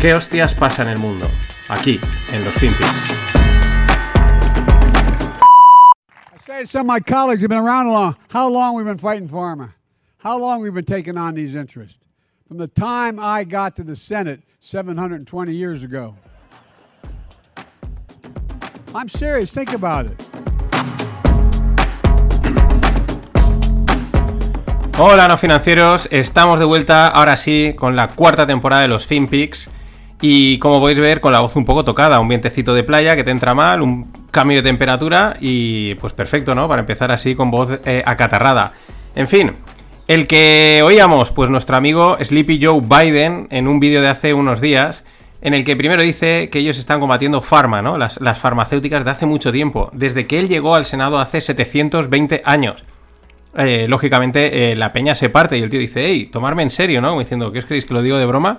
¿Qué hostias pasa en el mundo? Aquí, en los FinPix. I say to some of my colleagues who've been around a long, how long we've been fighting pharma, how long we've been taking on these interests. From the time I got to the Senate 720 years ago. I'm serious, think about it. Hola, no financieros. Estamos de vuelta ahora sí con la cuarta temporada de los FinPix. Y como podéis ver, con la voz un poco tocada, un vientecito de playa que te entra mal, un cambio de temperatura y pues perfecto, ¿no? Para empezar así con voz eh, acatarrada. En fin, el que oíamos, pues nuestro amigo Sleepy Joe Biden en un vídeo de hace unos días, en el que primero dice que ellos están combatiendo farma, ¿no? Las, farmacéuticas de hace mucho tiempo, desde que él llegó al Senado hace 720 años. Eh, lógicamente eh, la peña se parte y el tío dice, hey, tomarme en serio, ¿no? Como diciendo, ¿qué os creéis que lo digo de broma?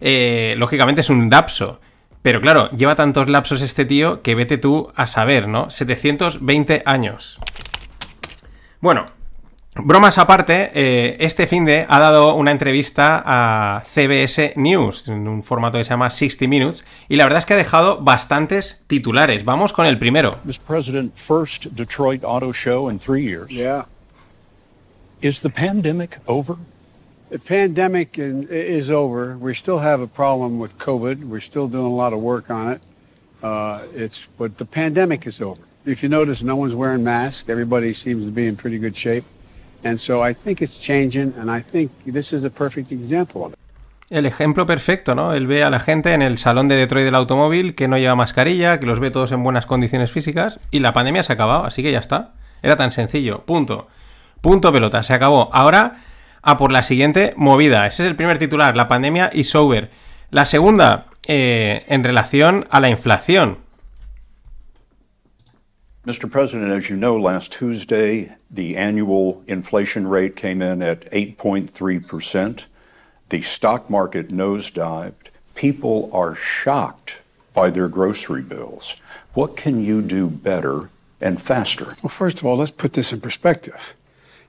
Eh, lógicamente es un lapso. Pero claro, lleva tantos lapsos este tío que vete tú a saber, ¿no? 720 años. Bueno, bromas aparte, eh, este fin de ha dado una entrevista a CBS News en un formato que se llama 60 Minutes y la verdad es que ha dejado bastantes titulares. Vamos con el primero. Mr. President, first Detroit Auto Show in three years. Yeah. Is the pandemic over? The pandemic is over. We still have a problem with COVID. We're still doing a lot of work on it. Uh, it's but the pandemic is over. If you notice, no one's wearing masks. Everybody seems to be in pretty good shape, and so I think it's changing. And I think this is a perfect example of it. El ejemplo perfecto, ¿no? Él ve a la gente en el salón de Detroit del automóvil que no lleva mascarilla, que los ve todos en buenas condiciones físicas y la pandemia se ha acabado, así que ya está. Era tan sencillo, punto. Punto pelota, se acabó. Ahora a por la siguiente movida. Ese es el primer titular, la pandemia is over. La segunda, eh, en relación a la inflación. Mr. President, as you know, last Tuesday, the annual inflation rate came in at 8.3%. The stock market nosedived. People are shocked by their grocery bills. What can you do better and faster? Well, first of all, let's put this in perspective.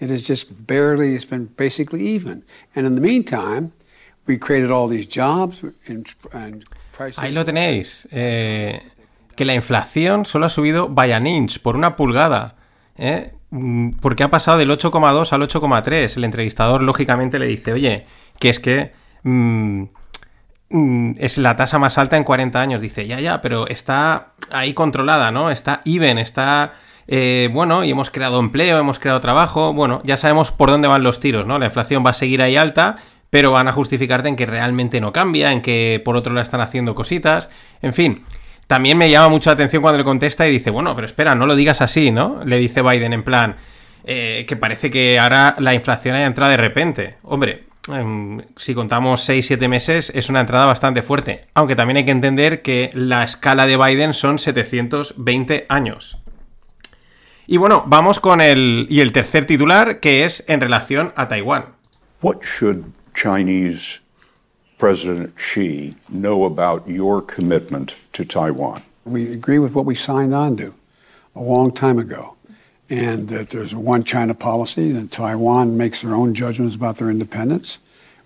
It has just barely. It's been basically even. And in the meantime, we created all these jobs and, and prices. Ahí lo tenéis. eh, que la inflación solo ha subido by an inch, por una pulgada. ¿eh? Mm, Porque ha pasado del 8,2 al 8,3. El entrevistador, lógicamente, le dice, oye, que es que mm, mm, es la tasa más alta en 40 años. Dice, ya, ya, pero está ahí controlada, ¿no? Está even, está... eh, bueno, y hemos creado empleo, hemos creado trabajo. Bueno, ya sabemos por dónde van los tiros, ¿no? La inflación va a seguir ahí alta, pero van a justificarte en que realmente no cambia, en que por otro lado están haciendo cositas. En fin, también me llama mucho la atención cuando le contesta y dice, bueno, pero espera, no lo digas así, ¿no? Le dice Biden en plan, eh, que parece que ahora la inflación haya entrado de repente. Hombre, em, si contamos 6-7 meses, es una entrada bastante fuerte. Aunque también hay que entender que la escala de Biden son 720 años. Y bueno, vamos con el, y el tercer titular, que es en relación a Taiwán. What should Chinese President Xi know about your commitment to Taiwan? We agree with what we signed on to a long time ago. And that there's a one China policy, that Taiwan makes their own judgments about their independence.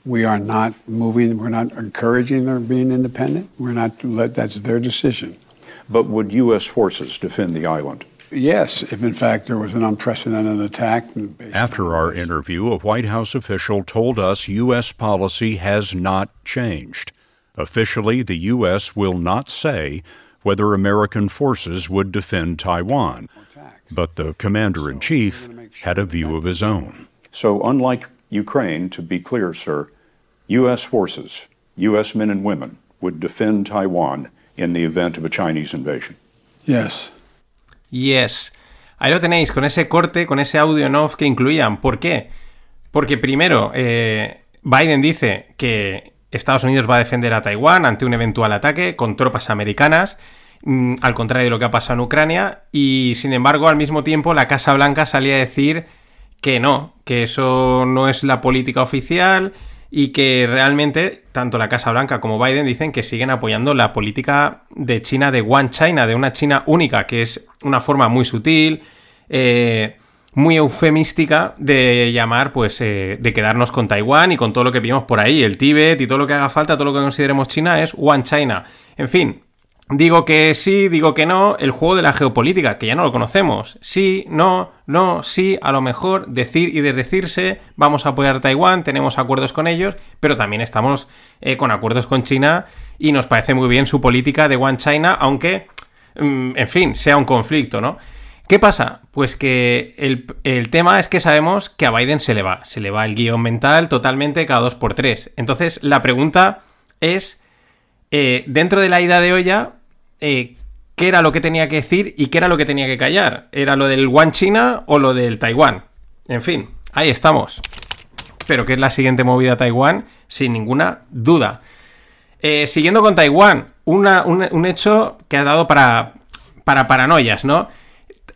We are not moving, we're not encouraging their being independent. We're not, let, that's their decision. But would U.S. forces defend the island? Yes, if in fact there was an unprecedented attack. After our interview, a White House official told us U.S. policy has not changed. Officially, the U.S. will not say whether American forces would defend Taiwan, but the commander in chief had a view of his own. So, unlike Ukraine, to be clear, sir, U.S. forces, U.S. men and women, would defend Taiwan in the event of a Chinese invasion. Yes. Yes. Ahí lo tenéis, con ese corte, con ese audio en off que incluían. ¿Por qué? Porque primero, eh, Biden dice que Estados Unidos va a defender a Taiwán ante un eventual ataque con tropas americanas. mm, al contrario de lo que ha pasado en Ucrania, y sin embargo, al mismo tiempo, la Casa Blanca salía a decir que no, que eso no es la política oficial y que realmente tanto la Casa Blanca como Biden dicen que siguen apoyando la política de China de One China, de una China única, que es una forma muy sutil, eh, muy eufemística de llamar, pues, eh, de quedarnos con Taiwán y con todo lo que vimos por ahí, el Tíbet y todo lo que haga falta, todo lo que consideremos China es One China. En fin, Digo que sí, digo que no, el juego de la geopolítica, que ya no lo conocemos. Sí, no, no, sí, a lo mejor decir y desdecirse, vamos a apoyar a Taiwán, tenemos acuerdos con ellos, pero también estamos eh, con acuerdos con China y nos parece muy bien su política de One China, aunque, mm, en fin, sea un conflicto, ¿no? ¿Qué pasa? Pues que el, tema es que sabemos que a Biden se le va, se le va el guion mental totalmente cada dos por tres. Entonces, la pregunta es, eh, dentro de la ida de olla, eh, qué era lo que tenía que decir y qué era lo que tenía que callar. ¿Era lo del One China o lo del Taiwán? En fin, ahí estamos. Pero ¿qué es la siguiente movida a Taiwán? Sin ninguna duda. Eh, siguiendo con Taiwán, un, hecho que ha dado para, para paranoias, ¿no?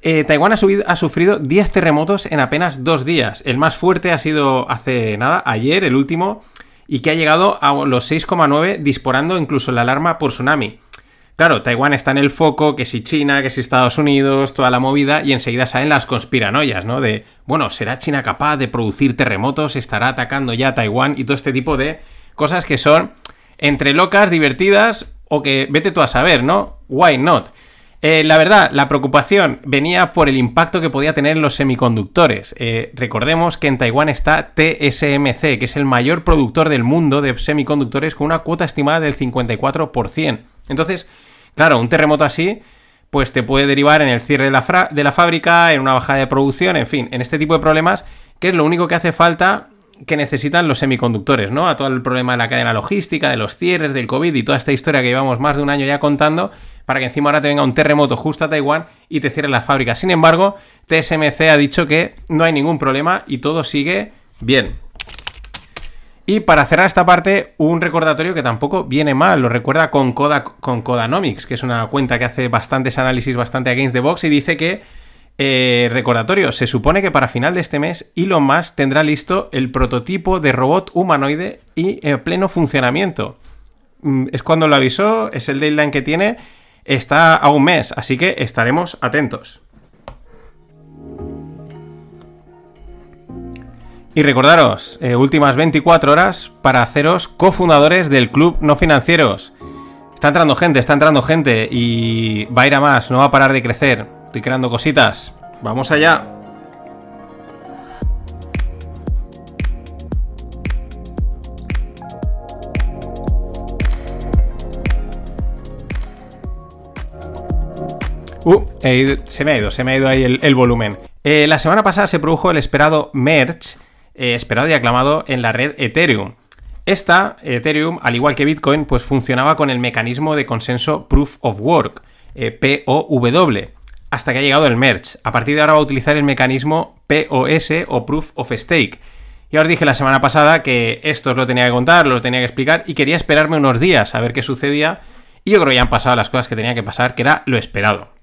Eh, Taiwán ha, ha, sufrido 10 terremotos en apenas dos días. El más fuerte ha sido hace nada, ayer, el último, y que ha llegado a los 6,9, disparando incluso la alarma por tsunami. Claro, Taiwán está en el foco, que si China, que si Estados Unidos, toda la movida, y enseguida salen las conspiranoias, ¿no? De, bueno, ¿será China capaz de producir terremotos? ¿Estará atacando ya a Taiwán? Y todo este tipo de cosas que son entre locas, divertidas, o que vete tú a saber, ¿no? Why not? Eh, la verdad, la preocupación venía por el impacto que podía tener en los semiconductores. Eh, recordemos que en Taiwán está TSMC, que es el mayor productor del mundo de semiconductores con una cuota estimada del 54%. Entonces, Claro, un terremoto así, pues te puede derivar en el cierre de la, de la fábrica, en una bajada de producción, en fin, en este tipo de problemas, que es lo único que hace falta que necesitan los semiconductores, ¿no? A todo el problema de la cadena logística, de los cierres, del COVID y toda esta historia que llevamos más de un año ya contando, para que encima ahora te venga un terremoto justo a Taiwán y te cierre la fábrica. Sin embargo, TSMC ha dicho que no hay ningún problema y todo sigue bien. Y para cerrar esta parte, un recordatorio que tampoco viene mal, lo recuerda con, Koda, con Codanomics, que es una cuenta que hace bastantes análisis bastante against the box y dice que, eh, recordatorio, se supone que para final de este mes Elon Musk tendrá listo el prototipo de robot humanoide y en pleno funcionamiento. Mm, es cuando lo avisó, es el deadline que tiene, está a un mes, así que estaremos atentos. Y recordaros, eh, últimas 24 horas para haceros cofundadores del Club No Financieros. Está entrando gente, está entrando gente y va a ir a más, no va a parar de crecer. Estoy creando cositas. Vamos allá. Uh, se me ha ido, se me ha ido ahí el, volumen. Eh, la semana pasada se produjo el esperado merge eh, esperado y aclamado en la red Ethereum. Esta, Ethereum, al igual que Bitcoin, pues funcionaba con el mecanismo de consenso Proof of Work, eh, POW, hasta que ha llegado el merge. A partir de ahora va a utilizar el mecanismo POS o Proof of Stake. Ya os dije la semana pasada que esto os lo tenía que contar, lo tenía que explicar y quería esperarme unos días a ver qué sucedía. Y yo creo que ya han pasado las cosas que tenía que pasar, que era lo esperado.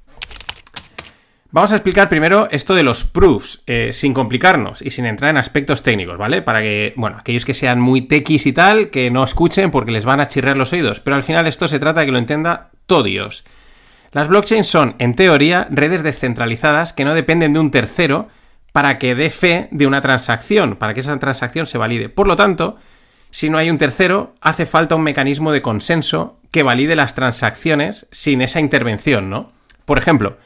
Vamos a explicar primero esto de los proofs, eh, sin complicarnos y sin entrar en aspectos técnicos, ¿vale? Para que, bueno, aquellos que sean muy tequis y tal, que no escuchen porque les van a chirrar los oídos. Pero al final esto se trata de que lo entienda todo Dios. Las blockchains son, en teoría, redes descentralizadas que no dependen de un tercero para que dé fe de una transacción, para que esa transacción se valide. Por lo tanto, si no hay un tercero, hace falta un mecanismo de consenso que valide las transacciones sin esa intervención, ¿no? Por ejemplo,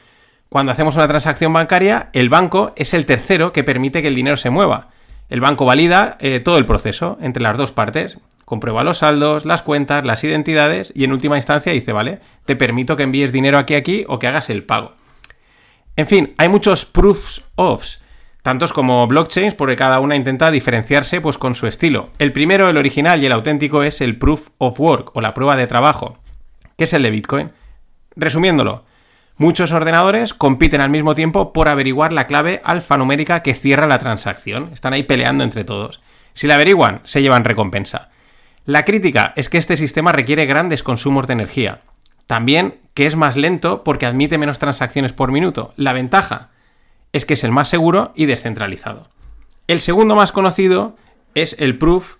cuando hacemos una transacción bancaria, el banco es el tercero que permite que el dinero se mueva. El banco valida eh, todo el proceso entre las dos partes, comprueba los saldos, las cuentas, las identidades y en última instancia dice, vale, te permito que envíes dinero aquí aquí o que hagas el pago. En fin, hay muchos proofs ofs, tantos como blockchains, porque cada una intenta diferenciarse pues con su estilo. El primero, el original y el auténtico es el proof of work o la prueba de trabajo, que es el de Bitcoin. Resumiéndolo, Muchos ordenadores compiten al mismo tiempo por averiguar la clave alfanumérica que cierra la transacción. Están ahí peleando entre todos. Si la averiguan, se llevan recompensa. La crítica es que este sistema requiere grandes consumos de energía. También que es más lento porque admite menos transacciones por minuto. La ventaja es que es el más seguro y descentralizado. El segundo más conocido es el Proof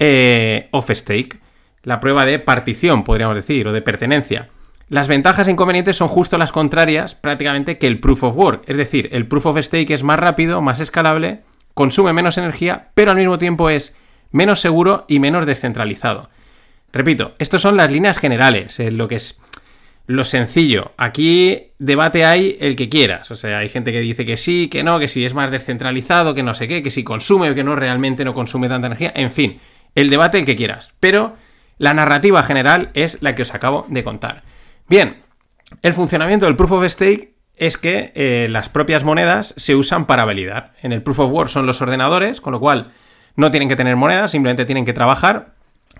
eh, of Stake, la prueba de partición, podríamos decir, o de pertenencia. Las ventajas e inconvenientes son justo las contrarias prácticamente que el Proof of Work, es decir, el Proof of Stake es más rápido, más escalable, consume menos energía, pero al mismo tiempo es menos seguro y menos descentralizado. Repito, estas son las líneas generales, lo que es lo sencillo. Aquí debate hay el que quieras. O sea, hay gente que dice que sí, que no, que si es más descentralizado, que no sé qué, que si consume o que no realmente no consume tanta energía. En fin, el debate el que quieras. Pero la narrativa general es la que os acabo de contar. Bien, el funcionamiento del Proof of Stake es que eh, las propias monedas se usan para validar. En el Proof of Work son los ordenadores, con lo cual no tienen que tener monedas, simplemente tienen que trabajar.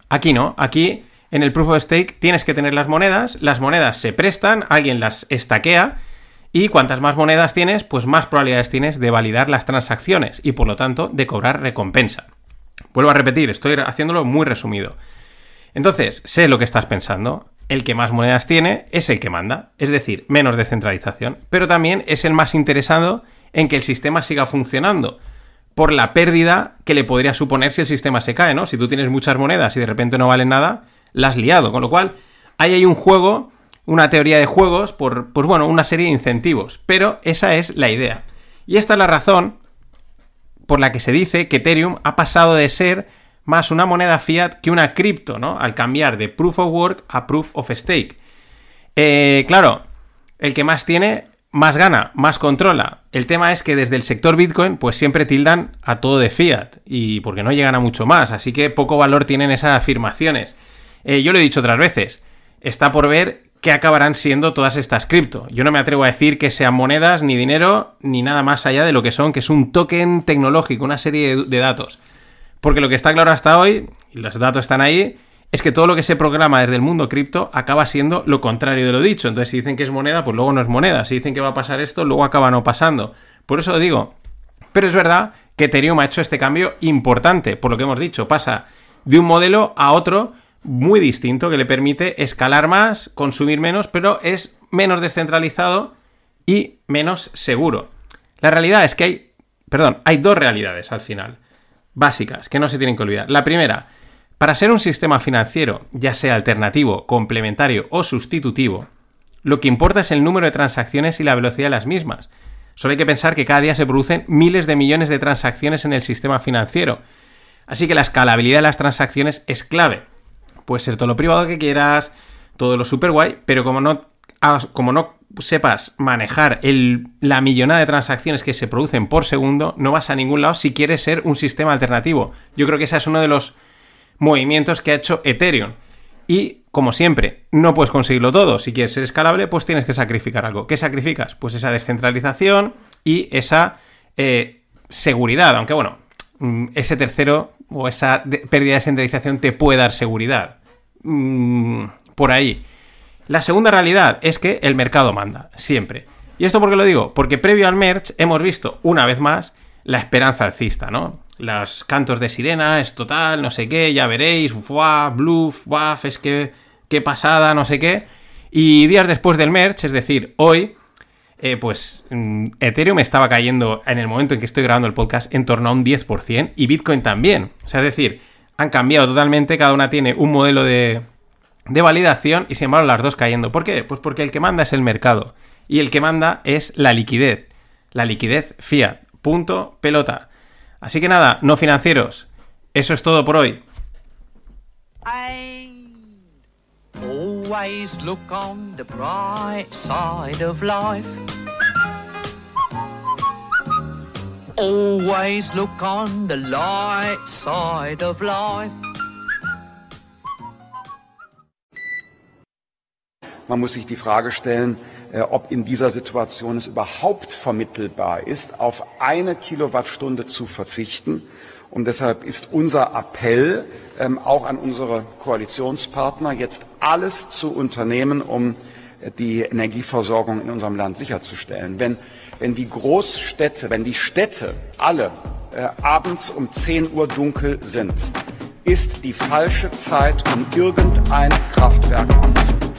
Aquí no, aquí en el Proof of Stake tienes que tener las monedas, las monedas se prestan, alguien las estaquea y cuantas más monedas tienes, pues más probabilidades tienes de validar las transacciones y por lo tanto de cobrar recompensa. Vuelvo a repetir, estoy haciéndolo muy resumido. Entonces, sé lo que estás pensando. El que más monedas tiene es el que manda, es decir, menos descentralización, pero también es el más interesado en que el sistema siga funcionando, por la pérdida que le podría suponer si el sistema se cae, ¿no? Si tú tienes muchas monedas y de repente no valen nada, la has liado. Con lo cual, ahí hay un juego, una teoría de juegos, por, pues bueno, una serie de incentivos. Pero esa es la idea. Y esta es la razón por la que se dice que Ethereum ha pasado de ser más una moneda fiat que una cripto, ¿no? Al cambiar de Proof of Work a Proof of Stake. Eh, claro, el que más tiene, más gana, más controla. El tema es que desde el sector Bitcoin, pues siempre tildan a todo de fiat, y porque no llegan a mucho más, así que poco valor tienen esas afirmaciones. Eh, yo lo he dicho otras veces, está por ver qué acabarán siendo todas estas cripto. Yo no me atrevo a decir que sean monedas, ni dinero, ni nada más allá de lo que son, que es un token tecnológico, una serie de, datos. Porque lo que está claro hasta hoy, y los datos están ahí, es que todo lo que se programa desde el mundo cripto acaba siendo lo contrario de lo dicho. Entonces, si dicen que es moneda, pues luego no es moneda. Si dicen que va a pasar esto, luego acaba no pasando. Por eso lo digo. Pero es verdad que Ethereum ha hecho este cambio importante, por lo que hemos dicho. Pasa de un modelo a otro muy distinto que le permite escalar más, consumir menos, pero es menos descentralizado y menos seguro. La realidad es que hay, perdón, hay dos realidades al final, básicas, que no se tienen que olvidar. La primera, para ser un sistema financiero, ya sea alternativo, complementario o sustitutivo, lo que importa es el número de transacciones y la velocidad de las mismas. Solo hay que pensar que cada día se producen miles de millones de transacciones en el sistema financiero. Así que la escalabilidad de las transacciones es clave. Puede ser todo lo privado que quieras, todo lo super guay, pero como no, como no sepas manejar la millonada de transacciones que se producen por segundo, no vas a ningún lado si quieres ser un sistema alternativo. Yo creo que ese es uno de los movimientos que ha hecho Ethereum. Y, como siempre, no puedes conseguirlo todo. Si quieres ser escalable, pues tienes que sacrificar algo. ¿Qué sacrificas? Pues esa descentralización y esa eh, seguridad. Aunque bueno, mm, ese tercero o esa pérdida de descentralización te puede dar seguridad. Mm, por ahí. La segunda realidad es que el mercado manda, siempre. ¿Y esto por qué lo digo? Porque previo al merch hemos visto, una vez más, la esperanza alcista, ¿no? Los cantos de sirena, es total, no sé qué, ya veréis, fuá, bluff, waf, es que, qué pasada, no sé qué. Y días después del merch, es decir, hoy, eh, pues mm, Ethereum estaba cayendo en el momento en que estoy grabando el podcast en torno a un 10% y Bitcoin también. O sea, es decir, han cambiado totalmente, cada una tiene un modelo de, de validación y sin embargo las dos cayendo. ¿Por qué? Pues porque el que manda es el mercado y el que manda es la liquidez, la liquidez fiat. Punto pelota. Así que nada, no financieros. Eso es todo por hoy. always look on the bright side of life. always look on the light side of life. Man muss sich die Frage stellen, ob in dieser Situation es überhaupt vermittelbar ist, auf eine Kilowattstunde zu verzichten. Und deshalb ist unser Appell ähm, auch an unsere Koalitionspartner, jetzt alles zu unternehmen, um äh, die Energieversorgung in unserem Land sicherzustellen. Wenn wenn die Großstädte, wenn die Städte alle äh, abends um 10 Uhr dunkel sind, ist die falsche Zeit, um irgendein Kraftwerk anzuschalten.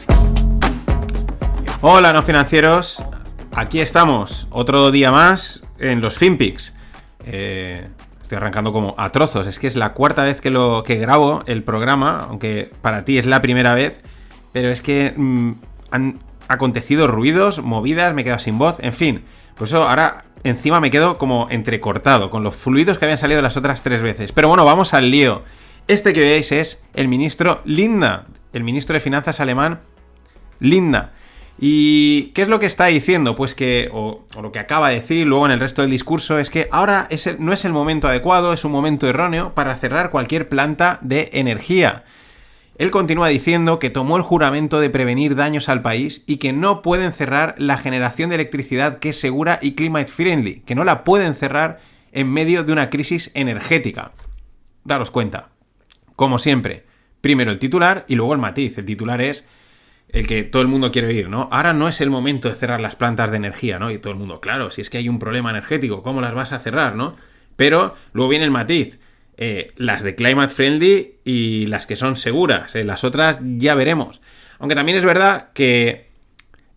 Hola, no financieros. Aquí estamos, otro día más en los FinPix. Eh, estoy arrancando como a trozos. Es que es la cuarta vez que lo que grabo el programa, aunque para ti es la primera vez. Pero es que mm, han acontecido ruidos, movidas, me he quedado sin voz, en fin. Por eso ahora encima me quedo como entrecortado con los fluidos que habían salido las otras tres veces. Pero bueno, vamos al lío. Este que veis es el ministro Linda, el ministro de Finanzas alemán Linda. ¿Y qué es lo que está diciendo? Pues que, o, lo que acaba de decir luego en el resto del discurso, es que ahora no es el momento adecuado, es un momento erróneo para cerrar cualquier planta de energía. Él continúa diciendo que tomó el juramento de prevenir daños al país y que no pueden cerrar la generación de electricidad que es segura y climate friendly, que no la pueden cerrar en medio de una crisis energética. Daros cuenta. Como siempre, primero el titular y luego el matiz. El titular es el que todo el mundo quiere oír, ¿no? Ahora no es el momento de cerrar las plantas de energía, ¿no? Y todo el mundo, claro, si es que hay un problema energético, ¿cómo las vas a cerrar, ¿no? Pero luego viene el matiz. Eh, las de climate friendly y las que son seguras. Eh, las otras ya veremos. Aunque también es verdad que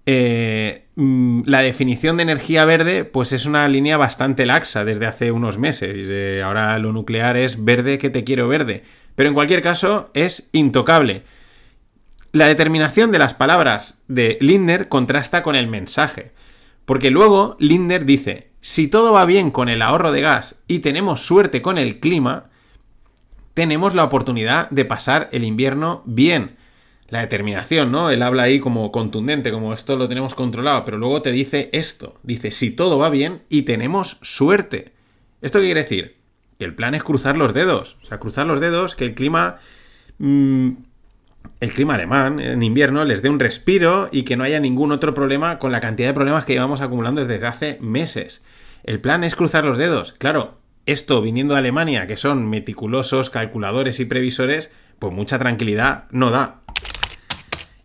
eh, mm, la definición de energía verde, pues es una línea bastante laxa desde hace unos meses. ahora lo nuclear es verde que te quiero verde. Pero en cualquier caso es intocable. La determinación de las palabras de Lindner contrasta con el mensaje, porque luego Lindner dice, si todo va bien con el ahorro de gas y tenemos suerte con el clima, tenemos la oportunidad de pasar el invierno bien. La determinación, ¿no? Él habla ahí como contundente, como esto lo tenemos controlado, pero luego te dice esto, dice, si todo va bien y tenemos suerte. ¿Esto qué quiere decir? Que el plan es cruzar los dedos, o sea, cruzar los dedos, que el clima... Mm, el clima alemán en invierno les dé un respiro y que no haya ningún otro problema con la cantidad de problemas que llevamos acumulando desde hace meses. El plan es cruzar los dedos. Claro, esto viniendo de Alemania, que son meticulosos, calculadores y previsores, pues mucha tranquilidad no da.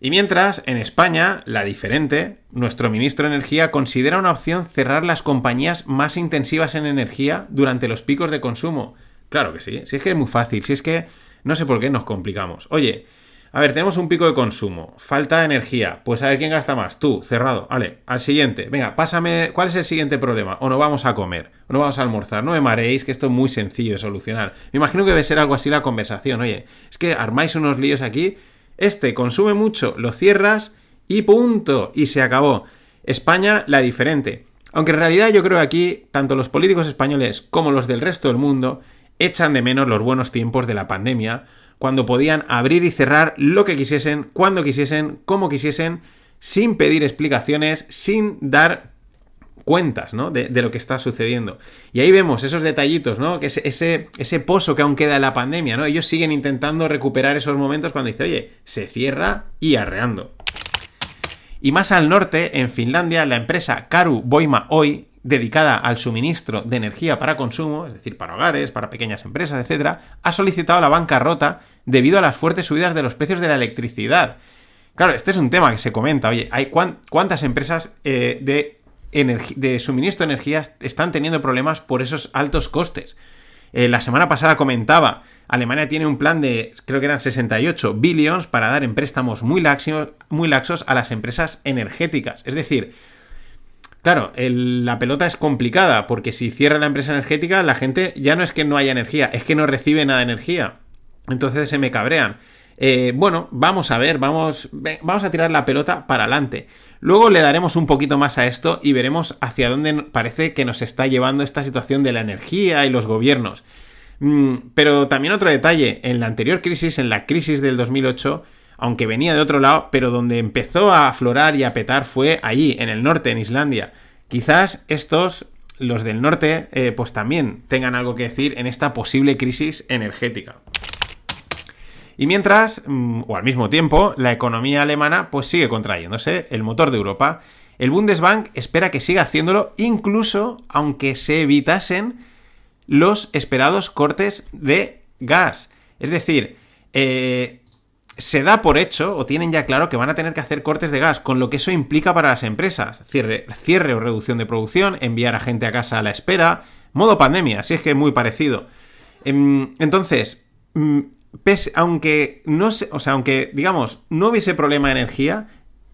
Y mientras, en España, la diferente, nuestro ministro de Energía considera una opción cerrar las compañías más intensivas en energía durante los picos de consumo. Claro que sí, si es que es muy fácil, si es que no sé por qué nos complicamos. Oye, a ver, tenemos un pico de consumo, falta energía. Pues a ver quién gasta más. Tú, cerrado. Vale, al siguiente. Venga, pásame. ¿Cuál es el siguiente problema? O no vamos a comer, o no vamos a almorzar. No me mareéis, que esto es muy sencillo de solucionar. Me imagino que debe ser algo así la conversación. Oye, es que armáis unos líos aquí. Este consume mucho, lo cierras y punto. Y se acabó. España, la diferente. Aunque en realidad yo creo que aquí, tanto los políticos españoles como los del resto del mundo echan de menos los buenos tiempos de la pandemia cuando podían abrir y cerrar lo que quisiesen, cuando quisiesen, como quisiesen, sin pedir explicaciones, sin dar cuentas, ¿no? De, lo que está sucediendo. Y ahí vemos esos detallitos, ¿no? Que ese, pozo que aún queda en la pandemia, ¿no? Ellos siguen intentando recuperar esos momentos cuando dice, oye, se cierra y arreando. Y más al norte, en Finlandia, la empresa Karu Boima Oy dedicada al suministro de energía para consumo, es decir, para hogares, para pequeñas empresas, etc., ha solicitado la bancarrota debido a las fuertes subidas de los precios de la electricidad. Claro, este es un tema que se comenta. Oye, ¿hay ¿cuántas empresas eh, de, suministro de energía están teniendo problemas por esos altos costes? Eh, la semana pasada comentaba, Alemania tiene un plan de, creo que eran 68 billions para dar en préstamos muy muy laxos a las empresas energéticas. Es decir, Claro, la pelota es complicada porque si cierra la empresa energética, la gente ya no es que no haya energía, es que no recibe nada de energía. Entonces se me cabrean. Eh, bueno, vamos a ver, vamos, vamos a tirar la pelota para adelante. Luego le daremos un poquito más a esto y veremos hacia dónde parece que nos está llevando esta situación de la energía y los gobiernos. Mm, pero también otro detalle, en la anterior crisis, en la crisis del 2008, aunque venía de otro lado, pero donde empezó a aflorar y a petar fue allí, en el norte, en Islandia. Quizás estos, los del norte, eh, pues también tengan algo que decir en esta posible crisis energética. Y mientras, mm, o al mismo tiempo, la economía alemana pues sigue contrayéndose, el motor de Europa. El Bundesbank espera que siga haciéndolo incluso aunque se evitasen los esperados cortes de gas. Es decir, eh, se da por hecho, o tienen ya claro, que van a tener que hacer cortes de gas, con lo que eso implica para las empresas. Cierre, cierre o reducción de producción, enviar a gente a casa a la espera, modo pandemia, si es que es muy parecido. Em, entonces, mm, aunque no se, o sea, aunque digamos no hubiese problema de energía,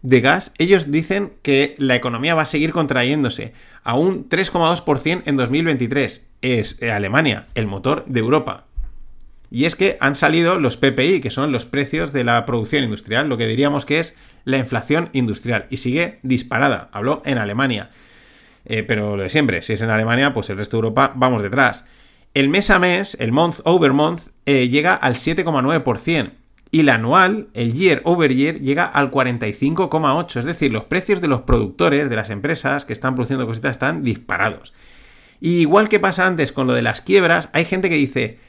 de gas, ellos dicen que la economía va a seguir contrayéndose a un 3,2% en 2023. Es eh, Alemania, el motor de Europa. Y es que han salido los PPI, que son los precios de la producción industrial, lo que diríamos que es la inflación industrial. Y sigue disparada. Habló en Alemania. Eh, pero lo de siempre, si es en Alemania, pues el resto de Europa vamos detrás. El mes a mes, el month over month, eh, llega al 7,9%. Y el anual, el year over year, llega al 45,8%. Es decir, los precios de los productores, de las empresas que están produciendo cositas, están disparados. Y igual que pasa antes con lo de las quiebras, hay gente que dice,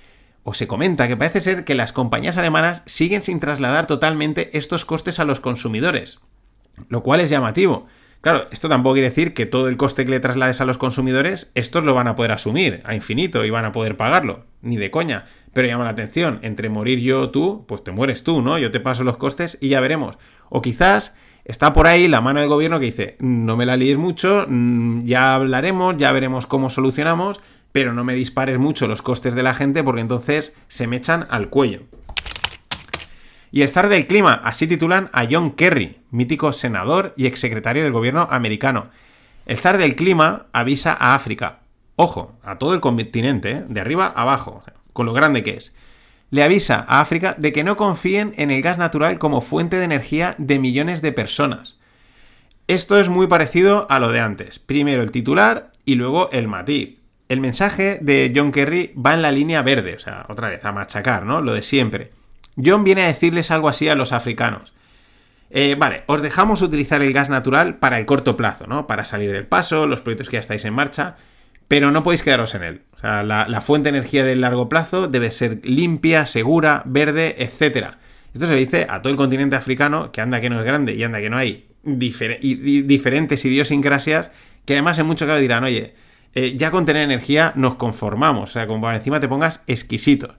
o se comenta que parece ser que las compañías alemanas siguen sin trasladar totalmente estos costes a los consumidores, lo cual es llamativo. Claro, esto tampoco quiere decir que todo el coste que le traslades a los consumidores, estos lo van a poder asumir a infinito y van a poder pagarlo, ni de coña. Pero llama la atención, entre morir yo o tú, pues te mueres tú, ¿no? Yo te paso los costes y ya veremos. O quizás está por ahí la mano del gobierno que dice, no me la líes mucho, mm, ya hablaremos, ya veremos cómo solucionamos, pero no me dispares mucho los costes de la gente porque entonces se me echan al cuello. Y el zar del clima, así titulan a John Kerry, mítico senador y exsecretario del gobierno americano. El zar del clima avisa a África, ojo, a todo el continente, ¿eh? de arriba abajo, con lo grande que es. Le avisa a África de que no confíen en el gas natural como fuente de energía de millones de personas. Esto es muy parecido a lo de antes. Primero el titular y luego el matiz el mensaje de John Kerry va en la línea verde, o sea, otra vez, a machacar, ¿no? Lo de siempre. John viene a decirles algo así a los africanos. Eh, vale, os dejamos utilizar el gas natural para el corto plazo, ¿no? Para salir del paso, los proyectos que ya estáis en marcha, pero no podéis quedaros en él. O sea, la, fuente de energía del largo plazo debe ser limpia, segura, verde, etc. Esto se dice a todo el continente africano, que anda que no es grande y anda que no hay diferentes idiosincrasias, que además en muchos casos dirán, oye, eh, ya con tener energía nos conformamos. O sea, como para encima te pongas exquisito.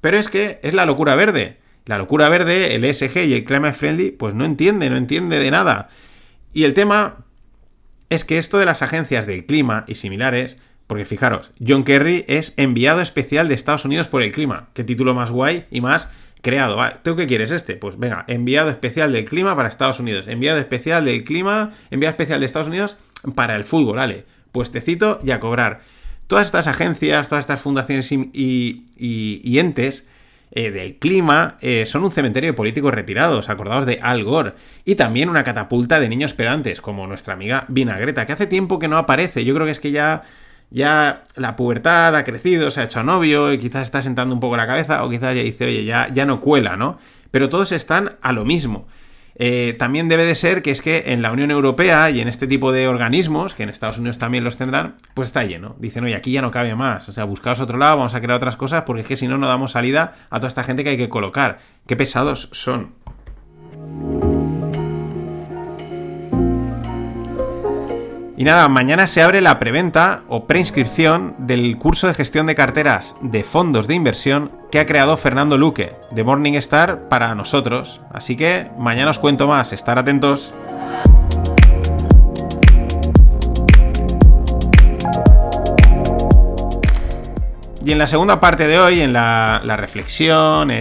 Pero es que es la locura verde. La locura verde, el ESG y el Climate Friendly, pues no entiende, no entiende de nada. Y el tema es que esto de las agencias del clima y similares, porque fijaros, John Kerry es enviado especial de Estados Unidos por el clima. Qué título más guay y más creado. ¿Tú qué quieres este? Pues venga, enviado especial del clima para Estados Unidos. Enviado especial del clima, enviado especial de Estados Unidos para el fútbol, vale puestecito y a cobrar. Todas estas agencias, todas estas fundaciones y, entes eh, del clima eh, son un cementerio de políticos retirados, acordados de Al Gore, y también una catapulta de niños pedantes, como nuestra amiga Vinagreta, que hace tiempo que no aparece. Yo creo que es que ya, ya la pubertad ha crecido, se ha hecho novio, y quizás está sentando un poco la cabeza, o quizás ya dice, oye, ya, ya no cuela, ¿no? Pero todos están a lo mismo. Eh, también debe de ser que es que en la Unión Europea y en este tipo de organismos, que en Estados Unidos también los tendrán, pues está lleno. Dicen, oye, aquí ya no cabe más. O sea, buscaos otro lado, vamos a crear otras cosas, porque es que si no, no damos salida a toda esta gente que hay que colocar. Qué pesados son. Y nada, mañana se abre la preventa o preinscripción del curso de gestión de carteras de fondos de inversión que ha creado Fernando Luque de Morningstar para nosotros. Así que mañana os cuento más, estar atentos. Y en la segunda parte de hoy, en la, reflexión,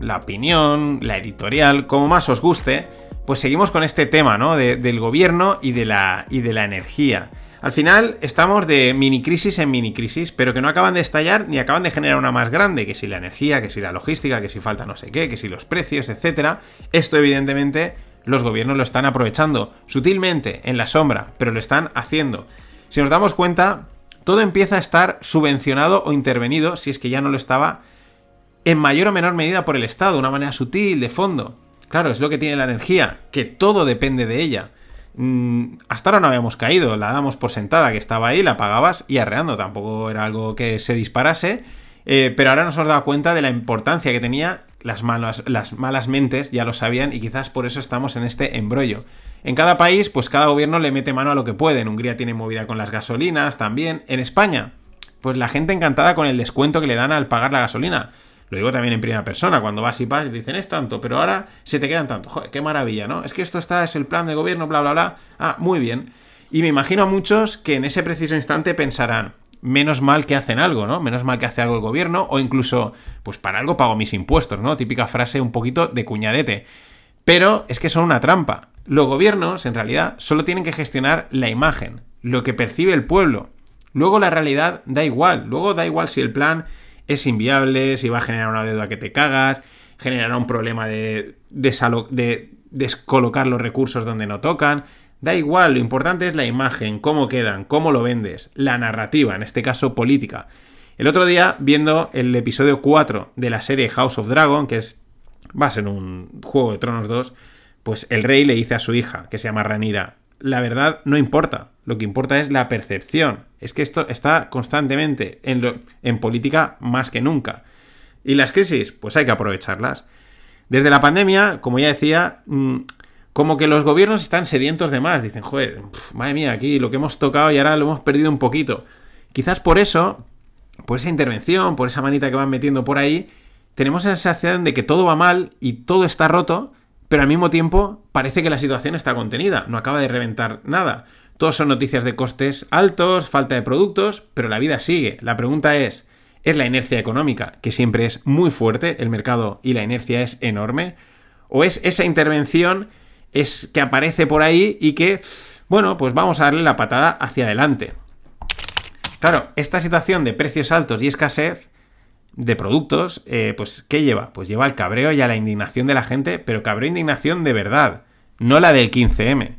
la opinión, la editorial, como más os guste, pues seguimos con este tema, ¿no? del gobierno y de, la, y de la energía. Al final estamos de mini crisis en mini crisis, pero que no acaban de estallar ni acaban de generar una más grande, que si la energía, que si la logística, que si falta no sé qué, que si los precios, etc. Esto evidentemente los gobiernos lo están aprovechando sutilmente, en la sombra, pero lo están haciendo. Si nos damos cuenta, todo empieza a estar subvencionado o intervenido, si es que ya no lo estaba, en mayor o menor medida por el Estado, de una manera sutil, de fondo. Claro, es lo que tiene la energía, que todo depende de ella. Mm, hasta ahora no habíamos caído, la damos por sentada, que estaba ahí, la pagabas y arreando, tampoco era algo que se disparase, eh, pero ahora nos hemos dado cuenta de la importancia que tenía, las malas, las malas mentes ya lo sabían y quizás por eso estamos en este embrollo. En cada país, pues cada gobierno le mete mano a lo que puede. En Hungría tiene movida con las gasolinas también. En España, pues la gente encantada con el descuento que le dan al pagar la gasolina. Lo digo también en primera persona, cuando vas y vas y dicen es tanto, pero ahora se te quedan tanto. Joder, qué maravilla, ¿no? Es que esto está, es el plan de gobierno, bla, bla, bla. Ah, muy bien. Y me imagino a muchos que en ese preciso instante pensarán, menos mal que hacen algo, ¿no? Menos mal que hace algo el gobierno, o incluso, pues para algo pago mis impuestos, ¿no? Típica frase un poquito de cuñadete. Pero es que son una trampa. Los gobiernos, en realidad, solo tienen que gestionar la imagen, lo que percibe el pueblo. Luego la realidad da igual. Luego da igual si el plan es inviable, si va a generar una deuda que te cagas, generará un problema de, de descolocar los recursos donde no tocan. Da igual, lo importante es la imagen, cómo quedan, cómo lo vendes, la narrativa, en este caso política. El otro día, viendo el episodio 4 de la serie House of Dragon, que es va a ser un Juego de Tronos 2, pues el rey le dice a su hija, que se llama Ranira, la verdad no importa, lo que importa es la percepción. Es que esto está constantemente en, en política más que nunca. ¿Y las crisis? Pues hay que aprovecharlas. Desde la pandemia, como ya decía, mm, como que los gobiernos están sedientos de más. Dicen, joder, madre mía, aquí lo que hemos tocado y ahora lo hemos perdido un poquito. Quizás por eso, por esa intervención, por esa manita que van metiendo por ahí, tenemos esa sensación de que todo va mal y todo está roto, pero al mismo tiempo parece que la situación está contenida, no acaba de reventar nada. Todos son noticias de costes altos, falta de productos, pero la vida sigue. La pregunta es, ¿es la inercia económica, que siempre es muy fuerte, el mercado y la inercia es enorme? ¿O es esa intervención es que aparece por ahí y que, bueno, pues vamos a darle la patada hacia adelante? Claro, esta situación de precios altos y escasez de productos, eh, pues ¿qué lleva? Pues lleva al cabreo y a la indignación de la gente, pero cabreo e indignación de verdad, no la del 15M.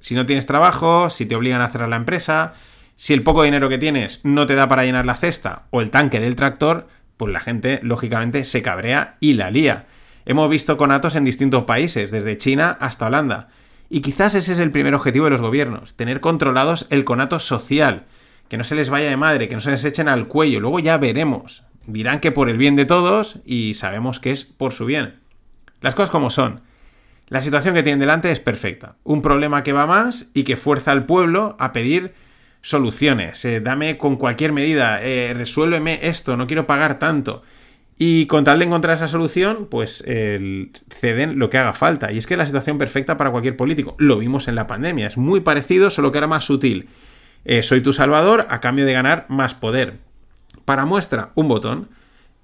Si no tienes trabajo, si te obligan a cerrar la empresa, si el poco dinero que tienes no te da para llenar la cesta o el tanque del tractor, pues la gente lógicamente se cabrea y la lía. Hemos visto conatos en distintos países, desde China hasta Holanda. Y quizás ese es el primer objetivo de los gobiernos, tener controlados el conato social, que no se les vaya de madre, que no se les echen al cuello, luego ya veremos dirán que por el bien de todos y sabemos que es por su bien. Las cosas como son. La situación que tienen delante es perfecta. Un problema que va más y que fuerza al pueblo a pedir soluciones. Eh, dame con cualquier medida, eh, resuélveme esto, no quiero pagar tanto. Y con tal de encontrar esa solución, pues ceden lo que haga falta. Y es que es la situación perfecta para cualquier político. Lo vimos en la pandemia. Es muy parecido, solo que era más sutil. Eh, soy tu salvador a cambio de ganar más poder. Para muestra, un botón.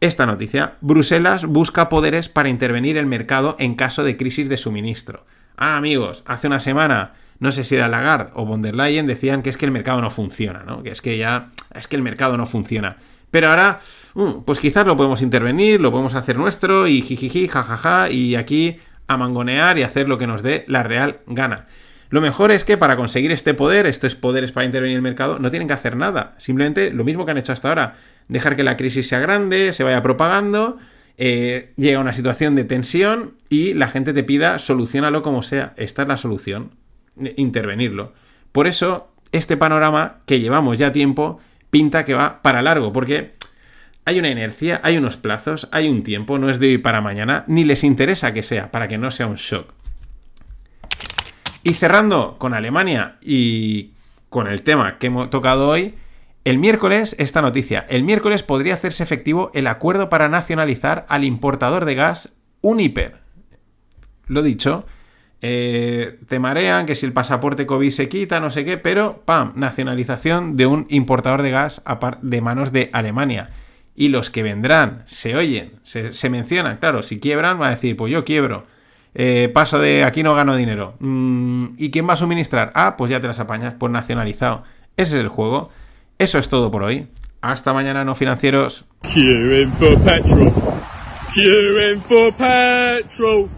Esta noticia, Bruselas busca poderes para intervenir el mercado en caso de crisis de suministro. Ah, amigos, hace una semana, no sé si era Lagarde o von der Leyen, decían que es que el mercado no funciona, ¿no? Que es que ya, es que el mercado no funciona. Pero ahora, mm, pues quizás lo podemos intervenir, lo podemos hacer nuestro y jijiji, jajaja, y aquí a mangonear y hacer lo que nos dé la real gana. Lo mejor es que para conseguir este poder, estos poderes para intervenir en el mercado, no tienen que hacer nada. Simplemente lo mismo que han hecho hasta ahora dejar que la crisis sea grande, se vaya propagando, eh, llega una situación de tensión y la gente te pida solucionalo como sea. Esta es la solución, intervenirlo. Por eso, este panorama que llevamos ya tiempo pinta que va para largo, porque hay una inercia, hay unos plazos, hay un tiempo, no es de hoy para mañana, ni les interesa que sea, para que no sea un shock. Y cerrando con Alemania y con el tema que hemos tocado hoy, el miércoles, esta noticia, el miércoles podría hacerse efectivo el acuerdo para nacionalizar al importador de gas Uniper. Lo dicho, eh, te marean que si el pasaporte COVID se quita, no sé qué, pero ¡pam! Nacionalización de un importador de gas de manos de Alemania. Y los que vendrán, se oyen, se, mencionan, claro, si quiebran, va a decir, pues yo quiebro. Eh, paso de aquí no gano dinero. Mm, ¿Y quién va a suministrar? Ah, pues ya te las apañas, pues nacionalizado. Ese es el juego. Eso es todo por hoy. Hasta mañana, no financieros. Queuing for petrol. Queuing for petrol.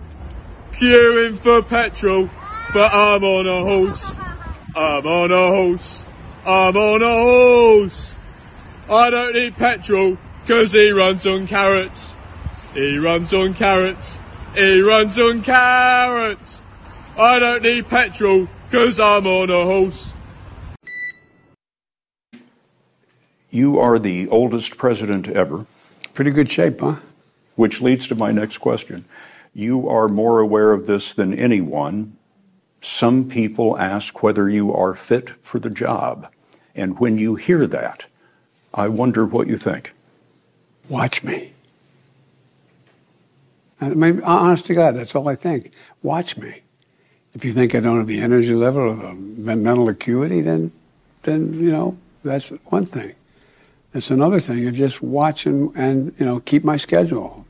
Queuing for petrol. But I'm on a horse. I'm on a horse. I'm on a horse. I don't need petrol because he runs on carrots. He runs on carrots. He runs on carrots. I don't need petrol because I'm on a horse. You are the oldest president ever. Pretty good shape, huh? Which leads to my next question. You are more aware of this than anyone. Some people ask whether you are fit for the job. And when you hear that, I wonder what you think. Watch me. I mean, honest to God, that's all I think. Watch me. If you think I don't have the energy level or the mental acuity, then, then you know, that's one thing. It's another thing of just watch and, and you know keep my schedule,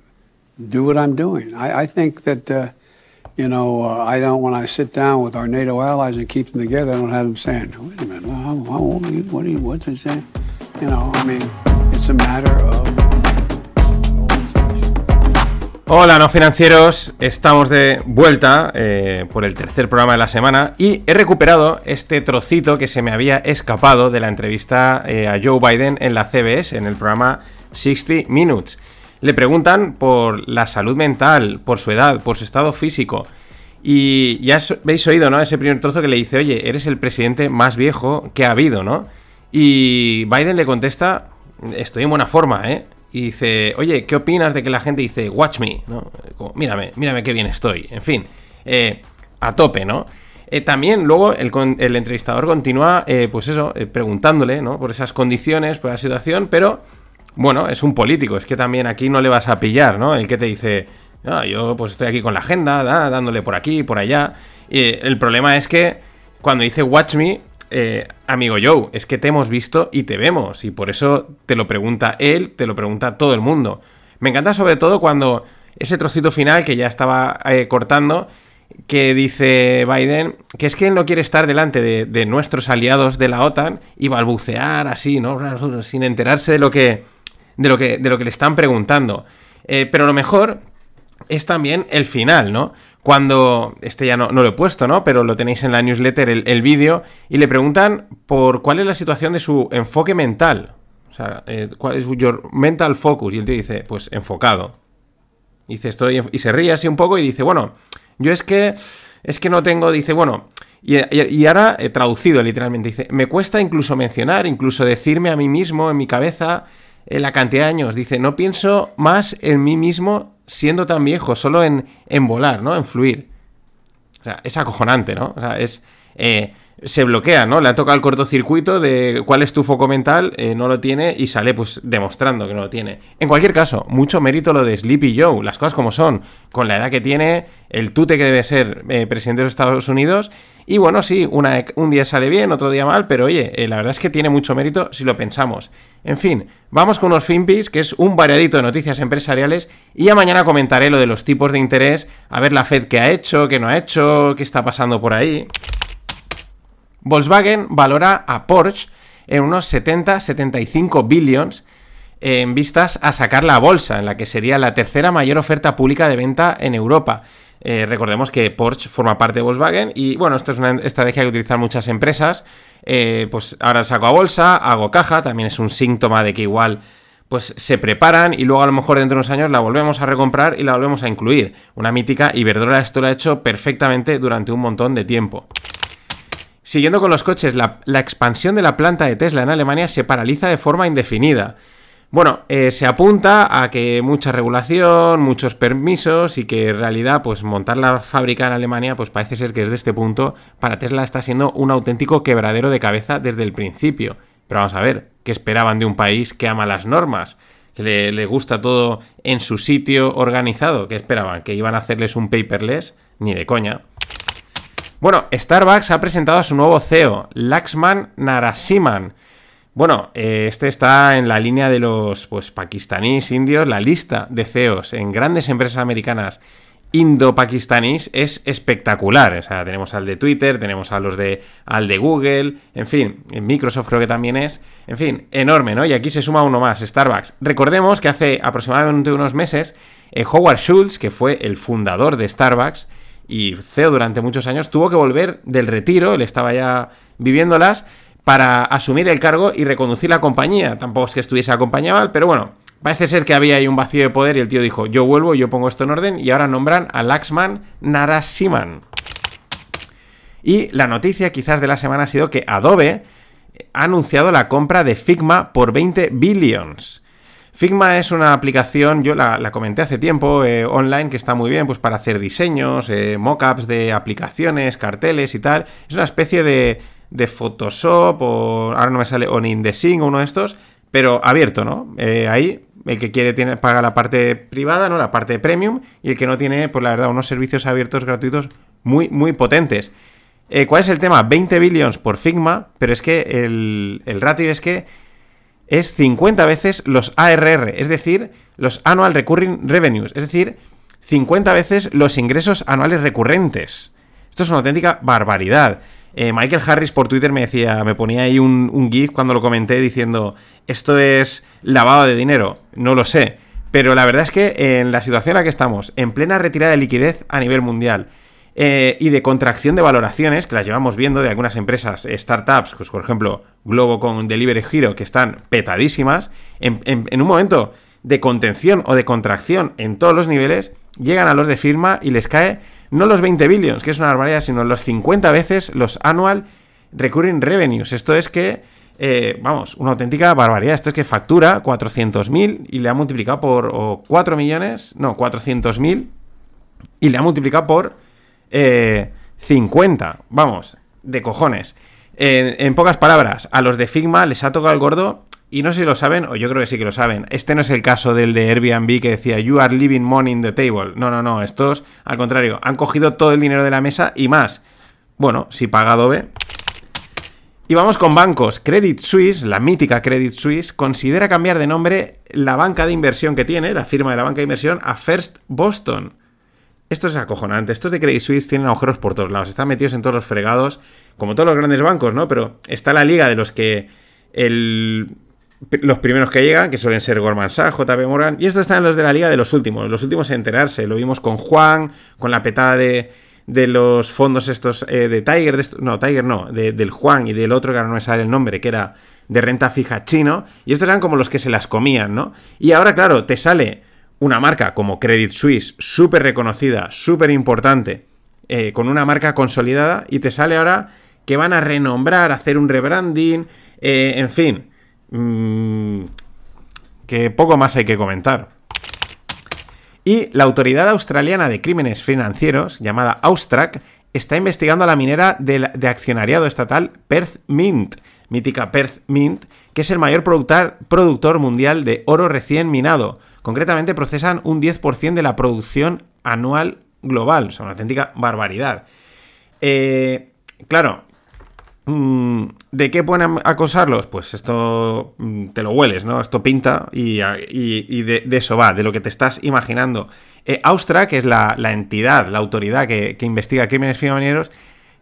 do what I'm doing. I, I think that uh, you know, uh, I don't, when I sit down with our NATO allies and keep them together, I don't have them saying, wait a minute, how, how old are you? What are you, what's it saying? You know, I mean, it's a matter of. Hola, no financieros, estamos de vuelta eh, por el tercer programa de la semana y he recuperado este trocito que se me había escapado de la entrevista eh, a Joe Biden en la CBS, en el programa 60 Minutes. Le preguntan por la salud mental, por su edad, por su estado físico. Y ya habéis oído, ¿no? Ese primer trozo que le dice, oye, eres el presidente más viejo que ha habido, ¿no? Y Biden le contesta, estoy en buena forma, ¿eh? Y dice, oye, ¿qué opinas de que la gente dice, watch me? ¿no? mírame, mírame qué bien estoy. En fin, eh, a tope, ¿no? Eh, también luego el, el, entrevistador continúa, eh, pues eso, preguntándole, ¿no? Por esas condiciones, por la situación, pero bueno, es un político, es que también aquí no le vas a pillar, ¿no? El que te dice, yo pues estoy aquí con la agenda, dándole por aquí, por allá. El problema es que cuando dice watch me, eh, amigo Joe, es que te hemos visto y te vemos, y por eso te lo pregunta él, te lo pregunta todo el mundo. Me encanta sobre todo cuando ese trocito final que ya estaba eh, cortando, que dice Biden que es que él no quiere estar delante de, nuestros aliados de la OTAN y balbucear así, ¿no? Sin enterarse de lo que, de lo que, de lo que le están preguntando. Eh, pero lo mejor es también el final, ¿no? Cuando, este ya no, lo he puesto, ¿no? Pero lo tenéis en la newsletter, el, vídeo, y le preguntan por cuál es la situación de su enfoque mental. O sea, eh, cuál es your mental focus. Y él te dice, pues enfocado. Y dice, estoy. Y se ríe así un poco y dice, bueno, yo es que. Es que no tengo. Dice, bueno. Y, ahora he traducido literalmente. Dice, me cuesta incluso mencionar, incluso decirme a mí mismo en mi cabeza eh, la cantidad de años. Dice, no pienso más en mí mismo siendo tan viejo, solo en, en volar, ¿no? En fluir. O sea, es acojonante, ¿no? O sea, es... Eh, se bloquea, ¿no? Le ha tocado el cortocircuito de cuál es tu foco mental, eh, no lo tiene y sale pues demostrando que no lo tiene. En cualquier caso, mucho mérito lo de Sleepy Joe, las cosas como son, con la edad que tiene, el tute que debe ser eh, presidente de los Estados Unidos. Y bueno, sí, un día sale bien, otro día mal, pero oye, la verdad es que tiene mucho mérito si lo pensamos. En fin, vamos con unos FinPix, que es un variadito de noticias empresariales, y ya mañana comentaré lo de los tipos de interés, a ver la Fed qué ha hecho, qué no ha hecho, qué está pasando por ahí. Volkswagen valora a Porsche en unos 70-75 billions en vistas a sacar la bolsa, en la que sería la tercera mayor oferta pública de venta en Europa. Eh, recordemos que Porsche forma parte de Volkswagen y bueno, esto es una estrategia que utilizan muchas empresas. Eh, pues ahora saco a bolsa, hago caja, también es un síntoma de que igual pues se preparan y luego a lo mejor dentro de unos años la volvemos a recomprar y la volvemos a incluir. Una mítica Iberdrola esto lo ha hecho perfectamente durante un montón de tiempo. Siguiendo con los coches, la, la expansión de la planta de Tesla en Alemania se paraliza de forma indefinida. Bueno, eh, se apunta a que mucha regulación, muchos permisos y que en realidad pues montar la fábrica en Alemania pues parece ser que desde este punto para Tesla está siendo un auténtico quebradero de cabeza desde el principio. Pero vamos a ver, ¿qué esperaban de un país que ama las normas? Que le, le gusta todo en su sitio organizado. ¿Qué esperaban? ¿Que iban a hacerles un paperless? Ni de coña. Bueno, Starbucks ha presentado a su nuevo CEO, Laxman Narasimhan bueno, eh, este está en la línea de los pues, pakistaníes, indios. La lista de CEOs en grandes empresas americanas indo-pakistaníes es espectacular. O sea, tenemos al de Twitter, tenemos a los de al de Google, en fin, Microsoft creo que también es. En fin, enorme, ¿no? Y aquí se suma uno más, Starbucks. Recordemos que hace aproximadamente unos meses, eh, Howard Schultz, que fue el fundador de Starbucks y CEO durante muchos años, tuvo que volver del retiro, él estaba ya viviéndolas para asumir el cargo y reconducir la compañía. Tampoco es que estuviese acompañado, pero bueno, parece ser que había ahí un vacío de poder y el tío dijo, yo vuelvo, yo pongo esto en orden y ahora nombran a Laxman Narasimhan. Y la noticia quizás de la semana ha sido que Adobe ha anunciado la compra de Figma por 20 billions. Figma es una aplicación, yo la, comenté hace tiempo, eh, online, que está muy bien pues para hacer diseños, eh, mockups de aplicaciones, carteles y tal. Es una especie de de Photoshop o ahora no me sale, o InDesign o uno de estos, pero abierto, ¿no? Eh, ahí el que quiere tiene, paga la parte privada, ¿no? La parte premium y el que no tiene, pues la verdad, unos servicios abiertos gratuitos muy, muy potentes. Eh, ¿Cuál es el tema? 20 billions por Figma, pero es que el, el ratio es que es 50 veces los ARR, es decir, los Annual Recurring Revenues, es decir, 50 veces los ingresos anuales recurrentes. Esto es una auténtica barbaridad. Eh, Michael Harris por Twitter me decía, me ponía ahí un, un GIF cuando lo comenté diciendo, esto es lavado de dinero. No lo sé. Pero la verdad es que en la situación en la que estamos, en plena retirada de liquidez a nivel mundial, eh, y de contracción de valoraciones, que las llevamos viendo de algunas empresas, eh, startups, pues por ejemplo, Globo con Delivery Hero, que están petadísimas, en, en, un momento de contención o de contracción en todos los niveles, llegan a los de firma y les cae no los 20 billions, que es una barbaridad, sino los 50 veces los annual recurring revenues. Esto es que eh, vamos, una auténtica barbaridad. Esto es que factura 400.000 y le ha multiplicado por 4 millones, no, 400.000 y le ha multiplicado por 50. Eh, vamos, de cojones. en pocas palabras, a los de Figma les ha tocado el gordo y no sé si lo saben, o yo creo que sí que lo saben. Este no es el caso del de Airbnb que decía You are leaving money in the table. No, no, no. Estos, al contrario, han cogido todo el dinero de la mesa y más. Bueno, si paga Adobe, y vamos con bancos. Credit Suisse, la mítica Credit Suisse, considera cambiar de nombre la banca de inversión que tiene, la firma de la banca de inversión, a First Boston. Esto es acojonante. Estos de Credit Suisse tienen agujeros por todos lados. Están metidos en todos los fregados, como todos los grandes bancos, ¿no? Pero está la liga de los que los primeros que llegan, que suelen ser Goldman Sachs, JP Morgan, y estos están los de la liga de los últimos, los últimos en enterarse. Lo vimos con Juan, con la petada de, de los fondos estos eh, de Tiger, de no, Tiger no, del Juan y del otro que ahora no me sale el nombre, que era de renta fija chino, y estos eran como los que se las comían, ¿no? Y ahora, claro, te sale una marca como Credit Suisse, súper reconocida, súper importante, eh, con una marca consolidada, y te sale ahora que van a renombrar, hacer un rebranding, eh, en fin, mm, que poco más hay que comentar. Y la Autoridad Australiana de Crímenes Financieros, llamada Austrac, está investigando a la minera de, accionariado estatal Perth Mint, mítica Perth Mint, que es el mayor productor mundial de oro recién minado. Concretamente procesan un 10% de la producción anual global, o sea, una auténtica barbaridad. Eh, claro, ¿De qué pueden acosarlos? Pues esto mm, te lo hueles, ¿no? Esto pinta y, de, eso va, de lo que te estás imaginando. Eh, Austra, que es la, entidad, la autoridad que, investiga crímenes financieros,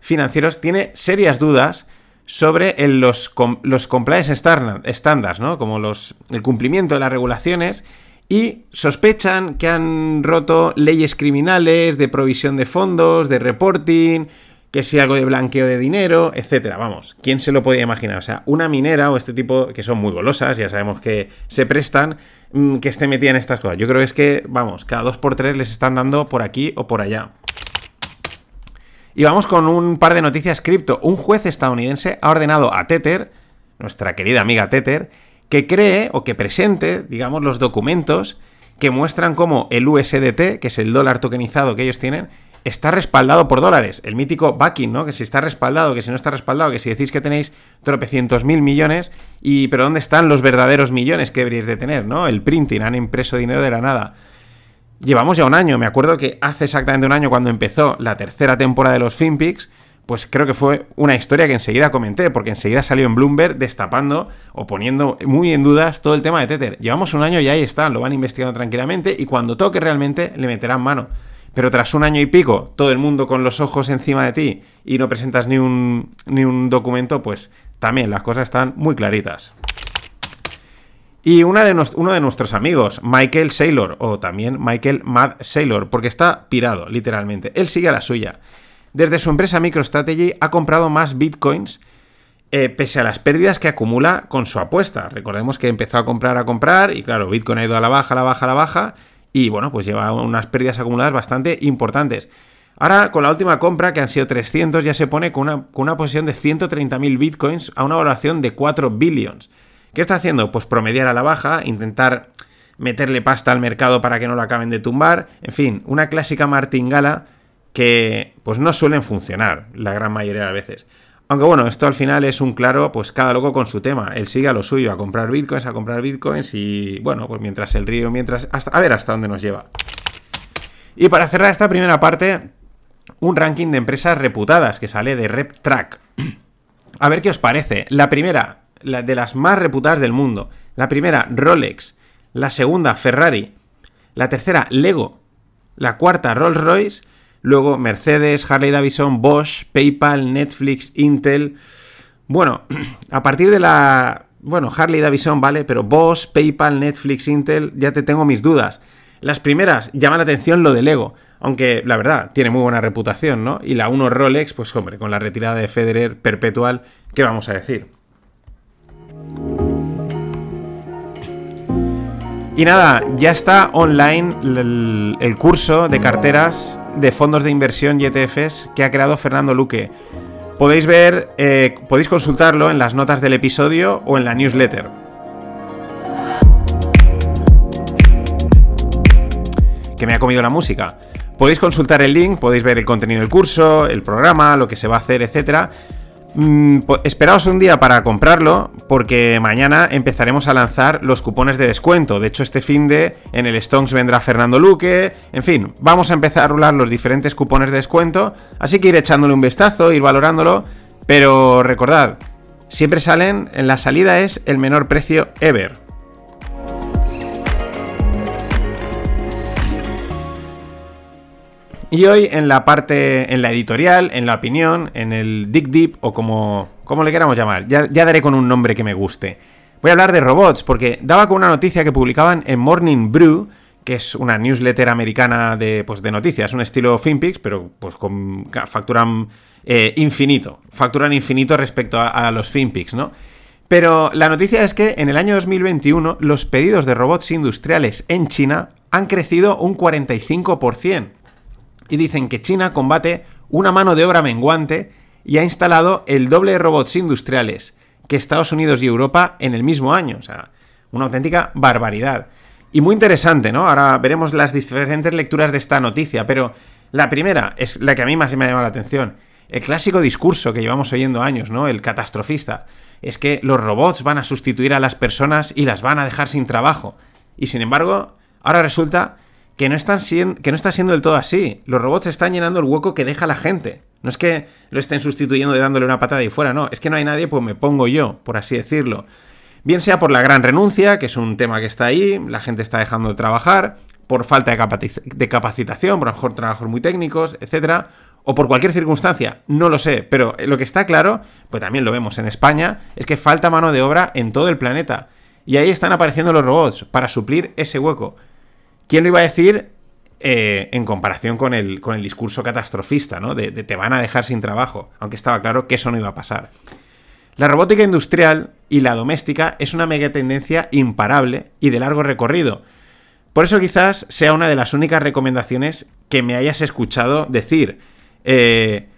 financieros, tiene serias dudas sobre los, los compliance standards, ¿no? Como los, el cumplimiento de las regulaciones y sospechan que han roto leyes criminales de provisión de fondos, de reporting, que si algo de blanqueo de dinero, etcétera. Vamos, ¿quién se lo podía imaginar? O sea, una minera o este tipo que son muy golosas, ya sabemos que se prestan, mm, que esté metida en estas cosas. Yo creo que es que, vamos, cada dos por tres les están dando por aquí o por allá. Y vamos con un par de noticias cripto. Un juez estadounidense ha ordenado a Tether, nuestra querida amiga Tether, que cree o que presente, digamos, los documentos que muestran cómo el USDT, que es el dólar tokenizado que ellos tienen, está respaldado por dólares. El mítico backing, ¿no? Que si está respaldado, que si no está respaldado, que si decís que tenéis tropecientos mil millones, y pero ¿dónde están los verdaderos millones que deberíais de tener, ¿no? El printing, han impreso dinero de la nada. Llevamos ya un año, me acuerdo que hace exactamente un año cuando empezó la tercera temporada de los FinPix, pues creo que fue una historia que enseguida comenté, porque enseguida salió en Bloomberg destapando o poniendo muy en dudas todo el tema de Tether. Llevamos un año y ahí están, lo van investigando tranquilamente y cuando toque realmente le meterán mano. Pero tras un año y pico, todo el mundo con los ojos encima de ti y no presentas ni un, ni un documento, pues también las cosas están muy claritas. Y uno de nuestros amigos, Michael Saylor, o también Michael Mad Saylor, porque está pirado, literalmente. Él sigue a la suya. Desde su empresa MicroStrategy ha comprado más bitcoins eh, pese a las pérdidas que acumula con su apuesta. Recordemos que empezó a comprar, a comprar, y claro, Bitcoin ha ido a la baja, a la baja, a la baja, y bueno, pues lleva unas pérdidas acumuladas bastante importantes. Ahora, con la última compra, que han sido 300, ya se pone con una, con una posición de 130.000 bitcoins a una valoración de 4 billions. ¿Qué está haciendo? Pues promediar a la baja, intentar meterle pasta al mercado para que no lo acaben de tumbar. En fin, una clásica martingala que pues no suelen funcionar la gran mayoría de las veces. Aunque bueno, esto al final es un claro, pues cada loco con su tema. Él sigue a lo suyo, a comprar bitcoins, a comprar bitcoins y bueno, pues mientras el río, mientras... A ver hasta dónde nos lleva. Y para cerrar esta primera parte, un ranking de empresas reputadas que sale de RepTrack. A ver qué os parece. La primera, de las más reputadas del mundo. La primera, Rolex. La segunda, Ferrari. La tercera, Lego. la cuarta Rolls Royce, luego Mercedes, Harley Davidson, Bosch, PayPal, Netflix, Intel. Bueno, a partir de la... Bueno, Harley Davidson, vale, pero Bosch, PayPal, Netflix, Intel, ya te tengo mis dudas. Las primeras llaman la atención lo de Lego, aunque la verdad tiene muy buena reputación, ¿no? Y la 1 Rolex, pues hombre, con la retirada de Federer perpetual, ¿qué vamos a decir? Y nada, ya está online el, curso de carteras de fondos de inversión y ETFs que ha creado Fernando Luque. Podéis ver, eh, podéis consultarlo en las notas del episodio o en la newsletter. Que me ha comido la música. Podéis consultar el link, podéis ver el contenido del curso, el programa, lo que se va a hacer, etcétera Mm, esperaos un día para comprarlo, porque mañana empezaremos a lanzar los cupones de descuento. De hecho, este fin de en el Stonks vendrá Fernando Luque. En fin, vamos a empezar a rular los diferentes cupones de descuento. Así que ir echándole un vistazo, ir valorándolo. Pero recordad, siempre salen, en la salida es el menor precio ever. Y hoy en la parte, en la editorial, en la opinión, en el Dig Deep o como, como le queramos llamar, ya, daré con un nombre que me guste. Voy a hablar de robots porque daba con una noticia que publicaban en Morning Brew, que es una newsletter americana de, pues, de noticias, un estilo FinPix, pero pues con, facturan eh, infinito, facturan infinito respecto a, a los FinPix, ¿no? Pero la noticia es que en el año 2021 los pedidos de robots industriales en China han crecido un 45% y dicen que China combate una mano de obra menguante y ha instalado el doble de robots industriales que Estados Unidos y Europa en el mismo año. O sea, una auténtica barbaridad. Y muy interesante, ¿no? Ahora veremos las diferentes lecturas de esta noticia, pero la primera es la que a mí más me ha llamado la atención. El clásico discurso que llevamos oyendo años, ¿no? El catastrofista. Es que los robots van a sustituir a las personas y las van a dejar sin trabajo. Y sin embargo, ahora resulta que no, están que no está siendo del todo así. Los robots están llenando el hueco que deja la gente. No es que lo estén sustituyendo y dándole una patada y fuera, no. Es que no hay nadie, pues me pongo yo, por así decirlo. Bien sea por la gran renuncia, que es un tema que está ahí, la gente está dejando de trabajar, por falta de, capacitación, por lo mejor trabajos muy técnicos, etcétera, o por cualquier circunstancia, no lo sé, pero lo que está claro, pues también lo vemos en España, es que falta mano de obra en todo el planeta. Y ahí están apareciendo los robots para suplir ese hueco. ¿Quién lo iba a decir eh, en comparación con el, con el discurso catastrofista, ¿no? De, te van a dejar sin trabajo, aunque estaba claro que eso no iba a pasar. La robótica industrial y la doméstica es una mega tendencia imparable y de largo recorrido. Por eso quizás sea una de las únicas recomendaciones que me hayas escuchado decir. Eh,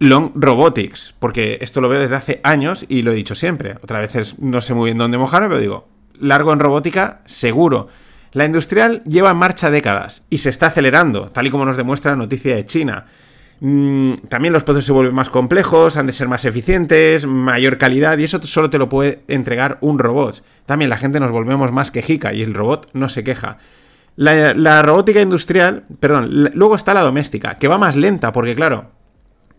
long Robotics, porque esto lo veo desde hace años y lo he dicho siempre. Otra vez no sé muy bien dónde mojarme, pero digo, largo en robótica, seguro. La industrial lleva en marcha décadas y se está acelerando, tal y como nos demuestra la noticia de China. Mm, también los procesos se vuelven más complejos, han de ser más eficientes, mayor calidad y eso solo te lo puede entregar un robot. También la gente nos volvemos más quejica y el robot no se queja. La, robótica industrial, perdón, luego está la doméstica, que va más lenta porque claro,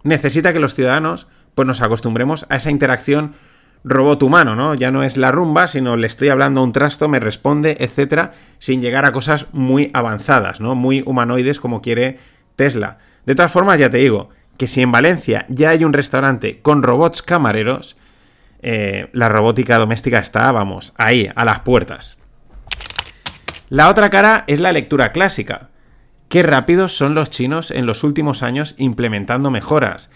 necesita que los ciudadanos pues nos acostumbremos a esa interacción robot humano, ¿no? Ya no es la rumba, sino le estoy hablando a un trasto, me responde, etcétera, sin llegar a cosas muy avanzadas, ¿no? Muy humanoides como quiere Tesla. De todas formas, ya te digo, que si en Valencia ya hay un restaurante con robots camareros, eh, la robótica doméstica está, vamos, ahí, a las puertas. La otra cara es la lectura clásica. Qué rápidos son los chinos en los últimos años implementando mejoras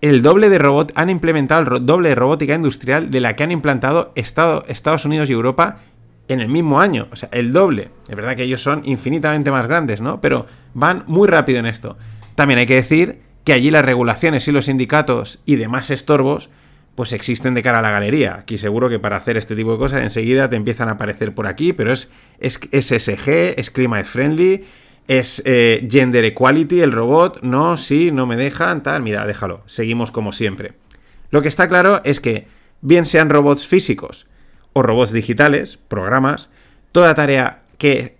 el doble de robot, han implementado el doble de robótica industrial de la que han implantado Estados Unidos y Europa en el mismo año. O sea, el doble. Es verdad que ellos son infinitamente más grandes, ¿no? Pero van muy rápido en esto. También hay que decir que allí las regulaciones y los sindicatos y demás estorbos pues existen de cara a la galería. Aquí seguro que para hacer este tipo de cosas enseguida te empiezan a aparecer por aquí, pero es, es, es SG, es climate friendly, es eh, gender equality, el robot, no, sí, no me dejan, tal, mira, déjalo, seguimos como siempre. Lo que está claro es que, bien sean robots físicos o robots digitales, programas, toda tarea que,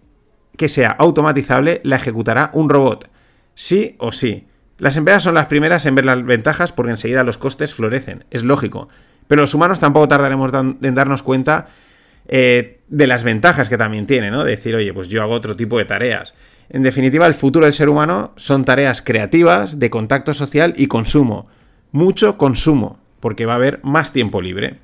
que sea automatizable la ejecutará un robot, sí o sí. Las empresas son las primeras en ver las ventajas porque enseguida los costes florecen, es lógico. Pero los humanos tampoco tardaremos en darnos cuenta eh, de las ventajas que también tiene, ¿no? De decir, oye, pues yo hago otro tipo de tareas. En definitiva, el futuro del ser humano son tareas creativas, de contacto social y consumo. Mucho consumo, porque va a haber más tiempo libre.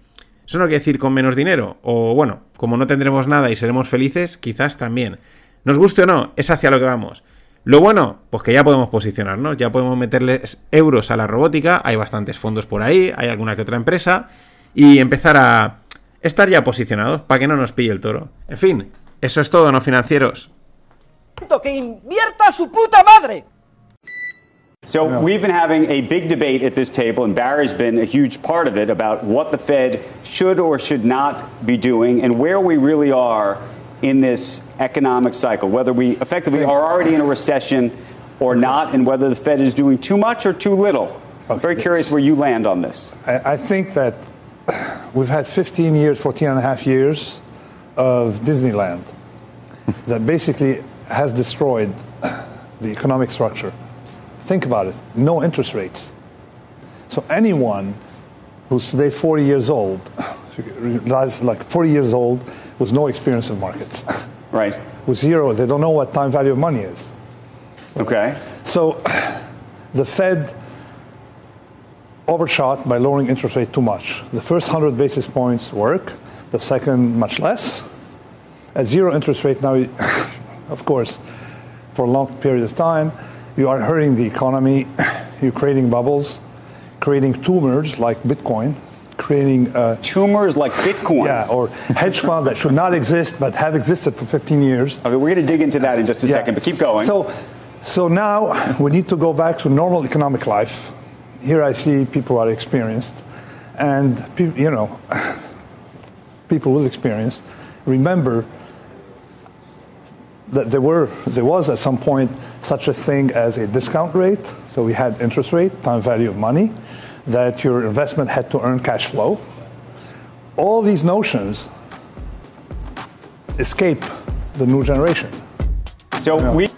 Eso no quiere decir con menos dinero, o bueno, como no tendremos nada y seremos felices, quizás también. Nos guste o no, es hacia lo que vamos. Lo bueno, pues que ya podemos posicionarnos, ya podemos meterles euros a la robótica, hay bastantes fondos por ahí, hay alguna que otra empresa, y empezar a estar ya posicionados para que no nos pille el toro. En fin, eso es todo, no financieros. ¡Que invierta su puta madre! So we've been having a big debate at this table, and Barry's been a huge part of it, about what the Fed should or should not be doing and where we really are in this economic cycle, whether we effectively are already in a recession or not, and whether the Fed is doing too much or too little. I'm very curious where you land on this. I, I think that we've had 15 years, 14 and a half years of Disneyland that basically has destroyed the economic structure. Think about it no interest rates. So anyone who's today 40 years old, like 40 years old, with no experience in markets. Right. With zero, they don't know what time value of money is. Okay. So the Fed overshot by lowering interest rate too much. The first 100 basis points work, the second much less. At zero interest rate now, of course, for a long period of time, you are hurting the economy, you're creating bubbles, creating tumors like Bitcoin, creating uh, tumors like Bitcoin. Yeah, or hedge fund that should not exist but have existed for 15 years. Okay, we're going to dig into that in just a Yeah. second, but keep going. So, so now we need to go back to normal economic life. Here I see people are experienced, and you know, people with experience remember that there were there was at some point such a thing as a discount rate. So we had interest rate, time value of money, that your investment had to earn cash flow. All these notions escape the new generation. so we.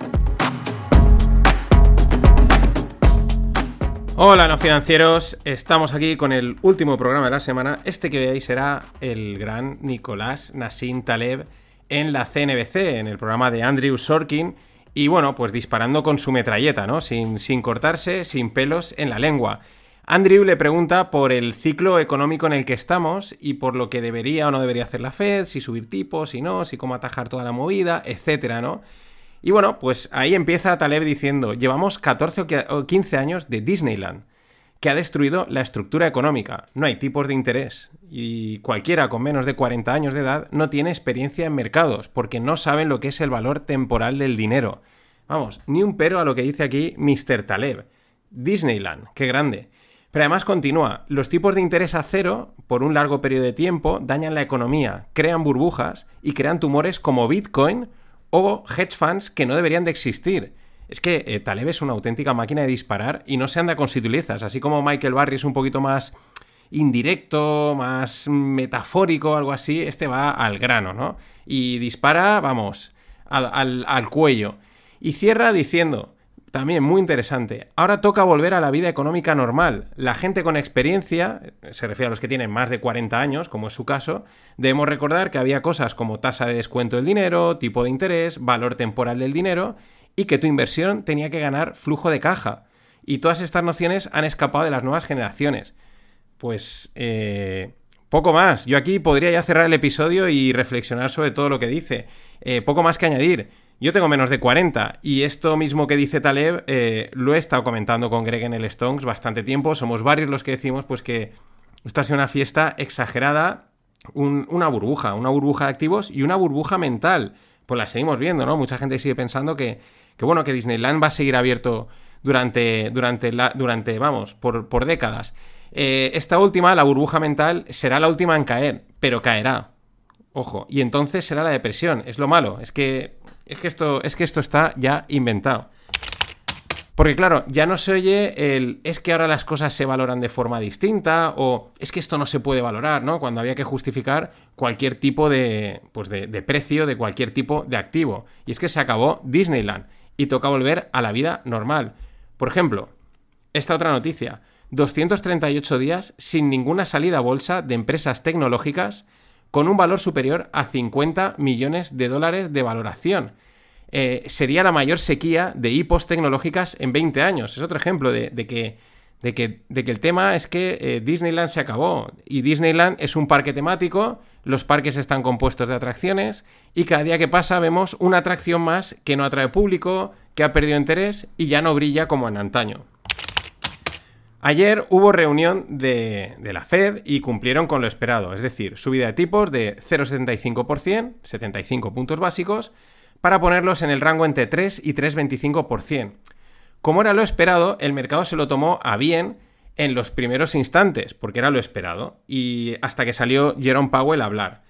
Hola, no financieros. Estamos aquí con el último programa de la semana. Este que veis será el gran Nicolás Nassim Taleb en la CNBC, en el programa de Andrew Sorkin. Y bueno, pues disparando con su metralleta, ¿no? Sin, sin cortarse, sin pelos en la lengua. Andrew le pregunta por el ciclo económico en el que estamos y por lo que debería o no debería hacer la Fed, si subir tipos, si no, si cómo atajar toda la movida, etcétera, ¿no? Y bueno, pues ahí empieza Taleb diciendo, llevamos 14 o que- o 15 años de Disneyland, que ha destruido la estructura económica. No hay tipos de interés y cualquiera con menos de 40 años de edad no tiene experiencia en mercados porque no saben lo que es el valor temporal del dinero. Vamos, ni un pero a lo que dice aquí Mr. Taleb. Disneyland, qué grande. Pero además continúa, los tipos de interés a cero por un largo periodo de tiempo dañan la economía, crean burbujas y crean tumores como Bitcoin o hedge funds que no deberían de existir. Es que eh, Taleb es una auténtica máquina de disparar y no se anda con sutilezas, así como Michael Barry es un poquito más indirecto, más metafórico, algo así, este va al grano, ¿no? Y dispara, vamos, al- al cuello. Y cierra diciendo, también muy interesante, ahora toca volver a la vida económica normal. La gente con experiencia, se refiere a los que tienen más de 40 años, como es su caso, debemos recordar que había cosas como tasa de descuento del dinero, tipo de interés, valor temporal del dinero, y que tu inversión tenía que ganar flujo de caja. Y todas estas nociones han escapado de las nuevas generaciones. Pues eh, poco más. Yo aquí podría ya cerrar el episodio y reflexionar sobre todo lo que dice. Eh, poco más que añadir. Yo tengo menos de 40 y esto mismo que dice Taleb eh, lo he estado comentando con Greg en el Stones bastante tiempo. Somos varios los que decimos pues que esto ha sido una fiesta exagerada, un- una burbuja, una burbuja de activos y una burbuja mental. Pues la seguimos viendo, ¿no? Mucha gente sigue pensando que, que bueno, que Disneyland va a seguir abierto durante, durante, durante vamos, por, por décadas. Eh, esta última, la burbuja mental, será la última en caer, pero caerá. Ojo, y entonces será la depresión. Es lo malo, es que, es que, esto, es que esto está ya inventado. Porque claro, ya no se oye el es que ahora las cosas se valoran de forma distinta o es que esto no se puede valorar, ¿no? Cuando había que justificar cualquier tipo de, pues de, de precio de cualquier tipo de activo. Y es que se acabó Disneyland y toca volver a la vida normal. Por ejemplo, esta otra noticia. 238 días sin ninguna salida a bolsa de empresas tecnológicas con un valor superior a 50 millones de dólares de valoración. eh, sería la mayor sequía de hipos tecnológicas en 20 años. Es otro ejemplo de, que, de, que, de que, el tema es que eh, Disneyland se acabó. Y Disneyland es un parque temático, los parques están compuestos de atracciones, y cada día que pasa vemos una atracción más que no atrae público, que ha perdido interés y ya no brilla como en antaño. Ayer hubo reunión de, la Fed y cumplieron con lo esperado, es decir, subida de tipos de 0,75%, 75 puntos básicos, para ponerlos en el rango entre 3 y 3,25%. Como era lo esperado, el mercado se lo tomó a bien en los primeros instantes, porque era lo esperado, y hasta que salió Jerome Powell a hablar.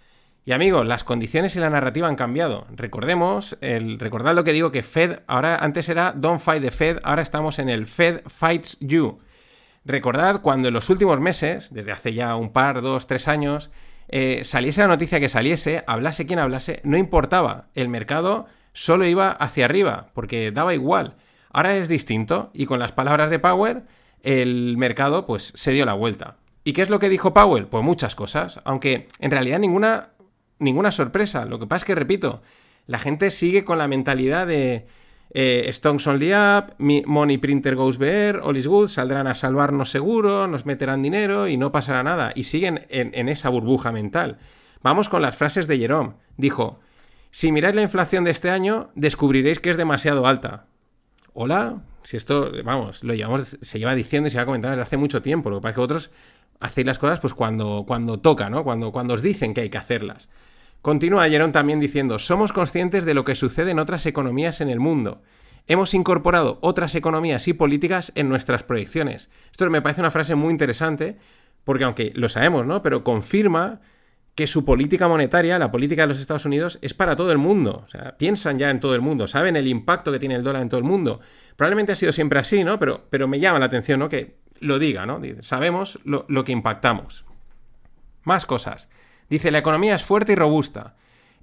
Y amigos, las condiciones y la narrativa han cambiado. Recordemos, el, recordad lo que digo que Fed, ahora antes era Don't Fight the Fed, ahora estamos en el Fed Fights You. Recordad cuando en los últimos meses, desde hace ya un par, dos, tres años, eh, saliese la noticia que saliese, hablase quien hablase, no importaba. El mercado solo iba hacia arriba, porque daba igual. Ahora es distinto, y con las palabras de Power, el mercado pues se dio la vuelta. ¿Y qué es lo que dijo Powell? Pues muchas cosas, aunque en realidad ninguna, ninguna sorpresa. Lo que pasa es que, repito, la gente sigue con la mentalidad de eh, Stones Only Up, Money Printer Goes Bear, All is Good, saldrán a salvarnos seguro, nos meterán dinero y no pasará nada. Y siguen en, esa burbuja mental. Vamos con las frases de Jerome. Dijo, si miráis la inflación de este año, descubriréis que es demasiado alta. Hola, si esto, vamos, lo llevamos, se lleva diciendo y se ha comentado desde hace mucho tiempo. Lo que pasa es que vosotros hacéis las cosas pues cuando, cuando toca, ¿no? Cuando, cuando os dicen que hay que hacerlas. Continúa Jerón también diciendo, somos conscientes de lo que sucede en otras economías en el mundo. Hemos incorporado otras economías y políticas en nuestras proyecciones. Esto me parece una frase muy interesante, porque aunque lo sabemos, ¿no? Pero confirma que su política monetaria, la política de los Estados Unidos, es para todo el mundo. O sea, piensan ya en todo el mundo, saben el impacto que tiene el dólar en todo el mundo. Probablemente ha sido siempre así, ¿no? Pero, pero me llama la atención, ¿no? Que lo diga, ¿no? Sabemos lo, lo que impactamos. Más cosas. Dice, la economía es fuerte y robusta.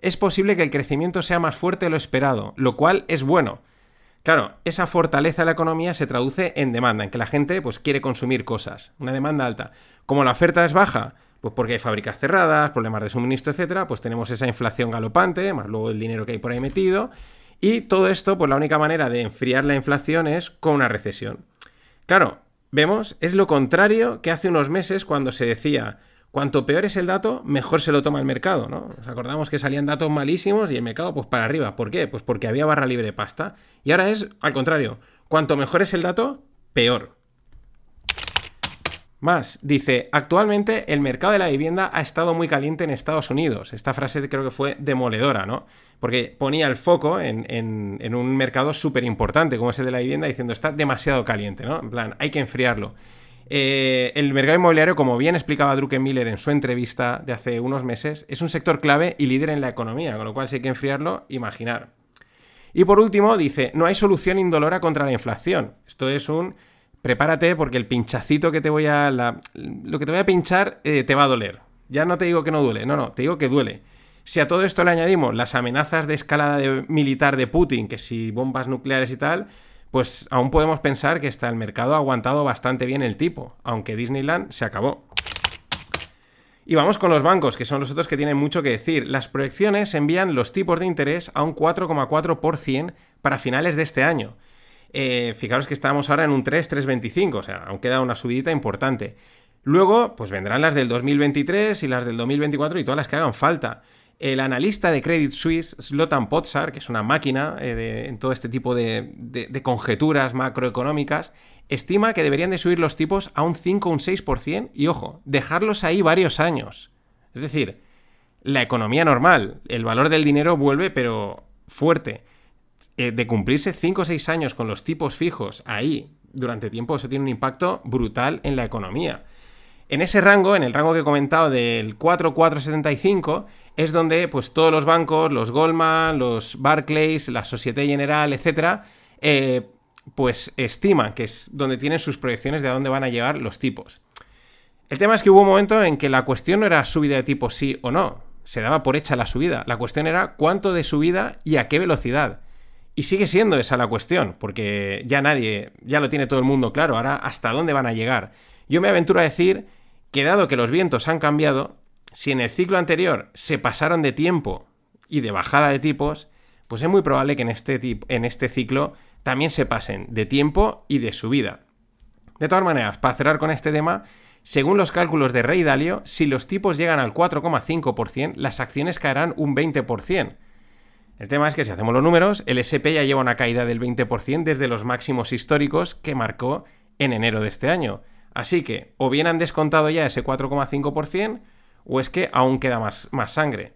Es posible que el crecimiento sea más fuerte de lo esperado, lo cual es bueno. Claro, esa fortaleza de la economía se traduce en demanda, en que la gente pues, quiere consumir cosas, una demanda alta. Como la oferta es baja, pues porque hay fábricas cerradas, problemas de suministro, etcétera, pues tenemos esa inflación galopante, más luego el dinero que hay por ahí metido. Y todo esto, pues la única manera de enfriar la inflación es con una recesión. Claro, vemos, es lo contrario que hace unos meses cuando se decía, Cuanto peor es el dato, mejor se lo toma el mercado, ¿no? Nos acordamos que salían datos malísimos y el mercado pues para arriba. ¿Por qué? Pues porque había barra libre de pasta. Y ahora es al contrario. Cuanto mejor es el dato, peor. Más, dice, actualmente el mercado de la vivienda ha estado muy caliente en Estados Unidos. Esta frase creo que fue demoledora, ¿no? Porque ponía el foco en, en un mercado súper importante como es el de la vivienda diciendo está demasiado caliente, ¿no? En plan, hay que enfriarlo. Eh, el mercado inmobiliario, como bien explicaba Druckenmiller en su entrevista de hace unos meses, es un sector clave y líder en la economía, con lo cual si hay que enfriarlo, imaginar. Y por último, dice, no hay solución indolora contra la inflación. Esto es un prepárate porque el pinchacito que te voy a... lo que te voy a pinchar eh, te va a doler. Ya no te digo que no duele, no, no, te digo que duele. Si a todo esto le añadimos las amenazas de escalada militar de Putin, que si bombas nucleares y tal, pues aún podemos pensar que hasta el mercado ha aguantado bastante bien el tipo, aunque Disneyland se acabó. Y vamos con los bancos, que son los otros que tienen mucho que decir. Las proyecciones envían los tipos de interés a un 4,4% para finales de este año. Eh, fijaros que estamos ahora en un 3, 3,25, o sea, aún queda una subidita importante. Luego, pues vendrán las del 2023 y las del 2024 y todas las que hagan falta. El analista de Credit Suisse, Slotan Potsar, que es una máquina eh, en todo este tipo de, conjeturas macroeconómicas, estima que deberían de subir los tipos a un 5 o un 6% y, ojo, dejarlos ahí varios años. Es decir, la economía normal, el valor del dinero vuelve, pero fuerte. Eh, de cumplirse 5 o 6 años con los tipos fijos ahí durante tiempo, eso tiene un impacto brutal en la economía. En ese rango, en el rango que he comentado del 4,475, es donde pues todos los bancos, los Goldman, los Barclays, la Societe General, etcétera, eh, pues estiman que es donde tienen sus proyecciones de a dónde van a llegar los tipos. El tema es que hubo un momento en que la cuestión no era subida de tipo sí o no, se daba por hecha la subida, la cuestión era cuánto de subida y a qué velocidad. Y sigue siendo esa la cuestión, porque ya nadie, ya lo tiene todo el mundo claro, ahora hasta dónde van a llegar. Yo me aventuro a decir que dado que los vientos han cambiado, si en el ciclo anterior se pasaron de tiempo y de bajada de tipos, pues es muy probable que en este, en este ciclo también se pasen de tiempo y de subida. De todas maneras, para cerrar con este tema, según los cálculos de Rey Dalio, si los tipos llegan al 4,5%, las acciones caerán un 20%. El tema es que si hacemos los números, el SP ya lleva una caída del 20% desde los máximos históricos que marcó en enero de este año. Así que o bien han descontado ya ese 4,5% o es que aún queda más, más, sangre.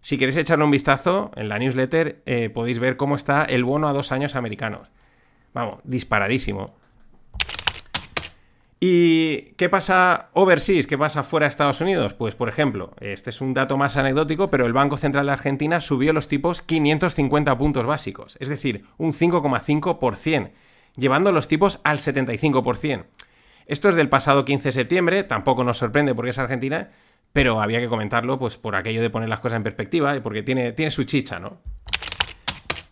Si queréis echarle un vistazo, en la newsletter eh, podéis ver cómo está el bono a dos años americanos. Vamos, disparadísimo. ¿Y qué pasa overseas? ¿Qué pasa fuera de Estados Unidos? Pues, por ejemplo, este es un dato más anecdótico, pero el Banco Central de Argentina subió los tipos 550 puntos básicos, es decir, un 5,5%, llevando los tipos al 75%. Esto es del pasado 15 de septiembre, tampoco nos sorprende porque es Argentina, pero había que comentarlo pues por aquello de poner las cosas en perspectiva y porque tiene, tiene su chicha, ¿no?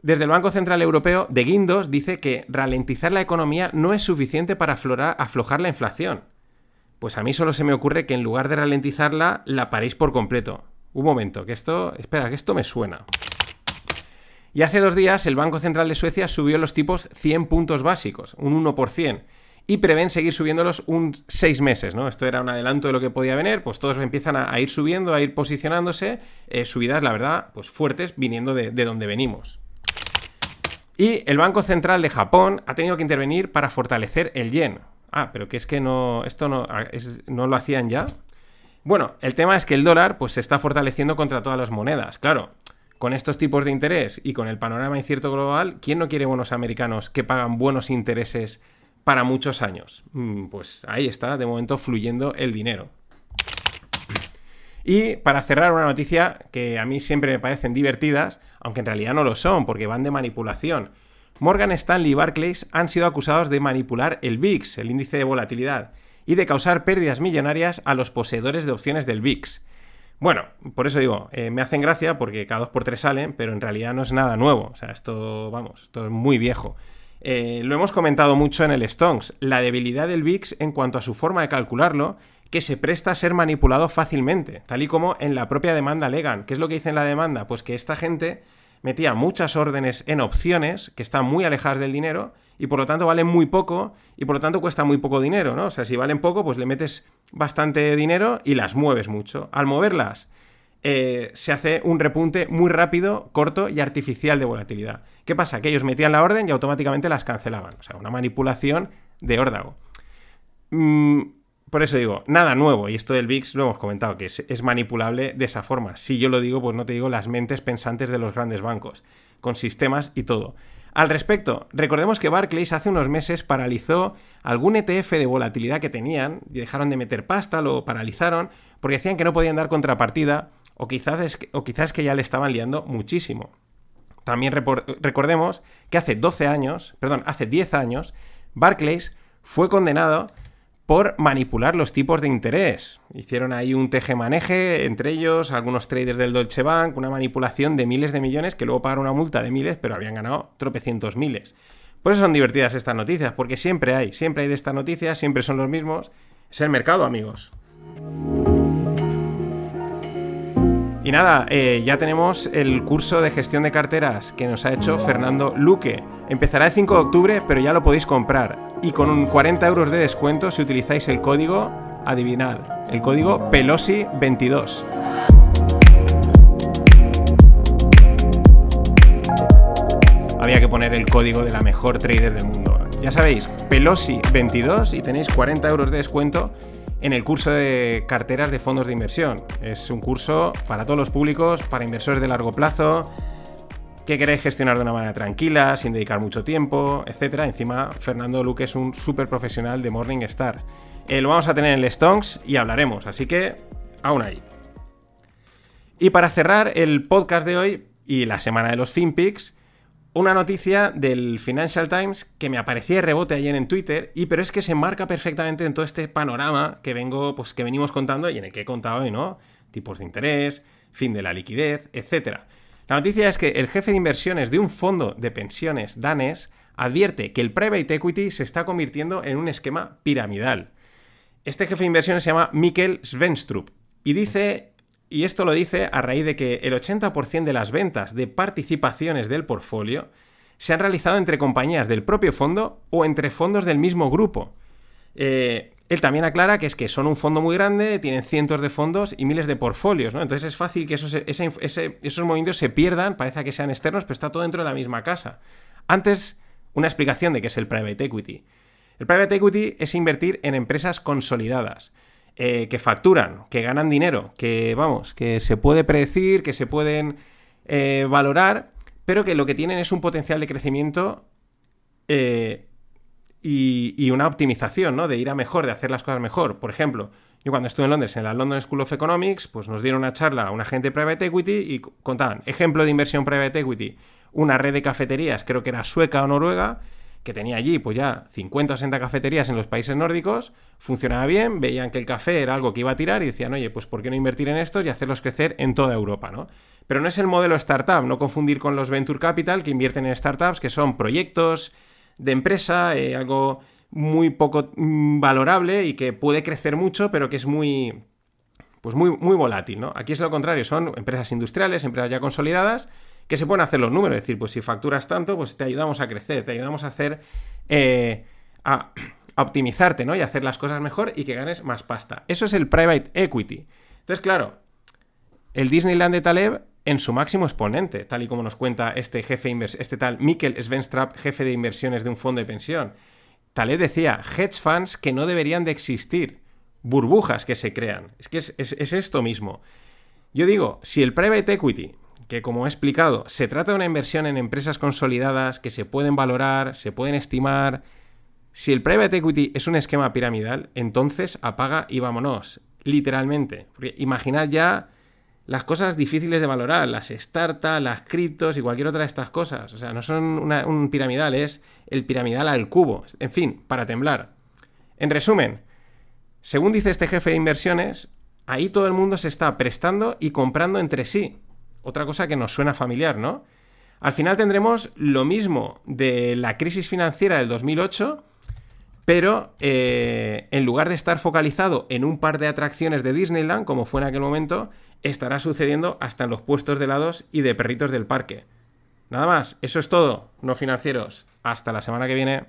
Desde el Banco Central Europeo, De Guindos dice que ralentizar la economía no es suficiente para aflojar la inflación. Pues a mí solo se me ocurre que en lugar de ralentizarla, la paréis por completo. Un momento, que esto... Espera, que esto me suena. Y hace dos días el Banco Central de Suecia subió los tipos 100 puntos básicos, un 1%, y prevén seguir subiéndolos un 6 meses, ¿no? Esto era un adelanto de lo que podía venir, pues todos empiezan a, ir subiendo, a ir posicionándose, eh, subidas, la verdad, pues fuertes, viniendo de donde venimos. Y el Banco Central de Japón ha tenido que intervenir para fortalecer el yen. Ah, pero que es que no, esto no, ah, no lo hacían ya. Bueno, el tema es que el dólar pues se está fortaleciendo contra todas las monedas. Claro, con estos tipos de interés y con el panorama incierto global, ¿quién no quiere bonos americanos que pagan buenos intereses para muchos años? Mm, pues ahí está, de momento fluyendo el dinero. Y para cerrar una noticia que a mí siempre me parecen divertidas, aunque en realidad no lo son, porque van de manipulación. Morgan Stanley y Barclays han sido acusados de manipular el VIX, el índice de volatilidad, y de causar pérdidas millonarias a los poseedores de opciones del VIX. Bueno, por eso digo, eh, me hacen gracia porque cada dos por tres salen, pero en realidad no es nada nuevo. O sea, esto, vamos, esto es muy viejo. Eh, lo hemos comentado mucho en el Stonks, la debilidad del VIX en cuanto a su forma de calcularlo que se presta a ser manipulado fácilmente, tal y como en la propia demanda alegan. ¿Qué es lo que dice en la demanda? Pues que esta gente metía muchas órdenes en opciones que están muy alejadas del dinero y por lo tanto valen muy poco y por lo tanto cuesta muy poco dinero, ¿no? O sea, si valen poco, pues le metes bastante dinero y las mueves mucho. Al moverlas, eh, se hace un repunte muy rápido, corto y artificial de volatilidad. ¿Qué pasa? Que ellos metían la orden y automáticamente las cancelaban. O sea, una manipulación de órdago. Mm, por eso digo, nada nuevo, y esto del VIX lo hemos comentado, que es, manipulable de esa forma. Si yo lo digo, pues no te digo las mentes pensantes de los grandes bancos, con sistemas y todo. Al respecto, recordemos que Barclays hace unos meses paralizó algún ETF de volatilidad que tenían, y dejaron de meter pasta, lo paralizaron, porque decían que no podían dar contrapartida, o quizás es que, o quizás que ya le estaban liando muchísimo. También recordemos que hace 12 años, perdón, hace 10 años, Barclays fue condenado por manipular los tipos de interés. Hicieron ahí un teje-maneje entre ellos, algunos traders del Deutsche Bank, una manipulación de miles de millones que luego pagaron una multa de miles, pero habían ganado tropecientos miles. Por eso son divertidas estas noticias, porque siempre hay, siempre hay de estas noticias, siempre son los mismos. Es el mercado, amigos. Y nada, eh, ya tenemos el curso de gestión de carteras que nos ha hecho Fernando Luque. Empezará el 5 de octubre, pero ya lo podéis comprar. Y con un 40 euros de descuento si utilizáis el código, adivinad, el código Pelosi22. Había que poner el código de la mejor trader del mundo. Ya sabéis, Pelosi22 y tenéis 40 euros de descuento en el curso de carteras de fondos de inversión. Es un curso para todos los públicos, para inversores de largo plazo, que queréis gestionar de una manera tranquila, sin dedicar mucho tiempo, etc. Encima, Fernando Luque es un súper profesional de Morningstar. Eh, lo vamos a tener en el Stonks y hablaremos, así que aún ahí. Y para cerrar el podcast de hoy y la semana de los FinPix, una noticia del Financial Times que me aparecía de rebote ayer en Twitter, y pero es que se marca perfectamente en todo este panorama que vengo, pues que venimos contando y en el que he contado hoy, ¿no? Tipos de interés, fin de la liquidez, etc. La noticia es que el jefe de inversiones de un fondo de pensiones danés advierte que el private equity se está convirtiendo en un esquema piramidal. Este jefe de inversiones se llama Mikkel Svenstrup y dice y esto lo dice a raíz de que el 80% de las ventas de participaciones del portfolio se han realizado entre compañías del propio fondo o entre fondos del mismo grupo. Eh, él también aclara que es que son un fondo muy grande, tienen cientos de fondos y miles de portfolios, ¿no? Entonces es fácil que esos, esos movimientos se pierdan, parece que sean externos, pero está todo dentro de la misma casa. Antes, una explicación de qué es el private equity. El private equity es invertir en empresas consolidadas, eh, que facturan, que ganan dinero, que vamos, que se puede predecir, que se pueden eh, valorar, pero que lo que tienen es un potencial de crecimiento eh, y, una optimización, ¿no? De ir a mejor, de hacer las cosas mejor. Por ejemplo, yo cuando estuve en Londres, en la London School of Economics, pues nos dieron una charla a un agente de private equity y contaban, ejemplo de inversión private equity, una red de cafeterías, creo que era sueca o noruega, que tenía allí pues ya 50 o 60 cafeterías en los países nórdicos, funcionaba bien, veían que el café era algo que iba a tirar y decían, oye, pues ¿por qué no invertir en estos y hacerlos crecer en toda Europa, ¿no? Pero no es el modelo startup, no confundir con los venture capital que invierten en startups, que son proyectos, de empresa, eh, algo muy poco mm, valorable y que puede crecer mucho, pero que es muy, pues muy, muy volátil, ¿no? Aquí es lo contrario, son empresas industriales, empresas ya consolidadas, que se pueden hacer los números, es decir, pues si facturas tanto, pues te ayudamos a crecer, te ayudamos a hacer, eh, a, optimizarte, ¿no? Y hacer las cosas mejor y que ganes más pasta. Eso es el private equity. Entonces, claro, el Disneyland de Taleb en su máximo exponente, tal y como nos cuenta este jefe este tal Mikkel Svenstrap, jefe de inversiones de un fondo de pensión. Taleb decía, hedge funds que no deberían de existir, burbujas que se crean. Es que es, es esto mismo. Yo digo, si el private equity, que como he explicado, se trata de una inversión en empresas consolidadas que se pueden valorar, se pueden estimar, si el private equity es un esquema piramidal, entonces apaga y vámonos, literalmente. Imaginad ya las cosas difíciles de valorar, las startups, las criptos y cualquier otra de estas cosas. O sea, no son un piramidal, es el piramidal al cubo. En fin, para temblar. En resumen, según dice este jefe de inversiones, ahí todo el mundo se está prestando y comprando entre sí. Otra cosa que nos suena familiar, ¿no? Al final tendremos lo mismo de la crisis financiera del 2008, pero eh, en lugar de estar focalizado en un par de atracciones de Disneyland, como fue en aquel momento, estará sucediendo hasta en los puestos de helados y de perritos del parque. Nada más, eso es todo, no financieros. Hasta la semana que viene.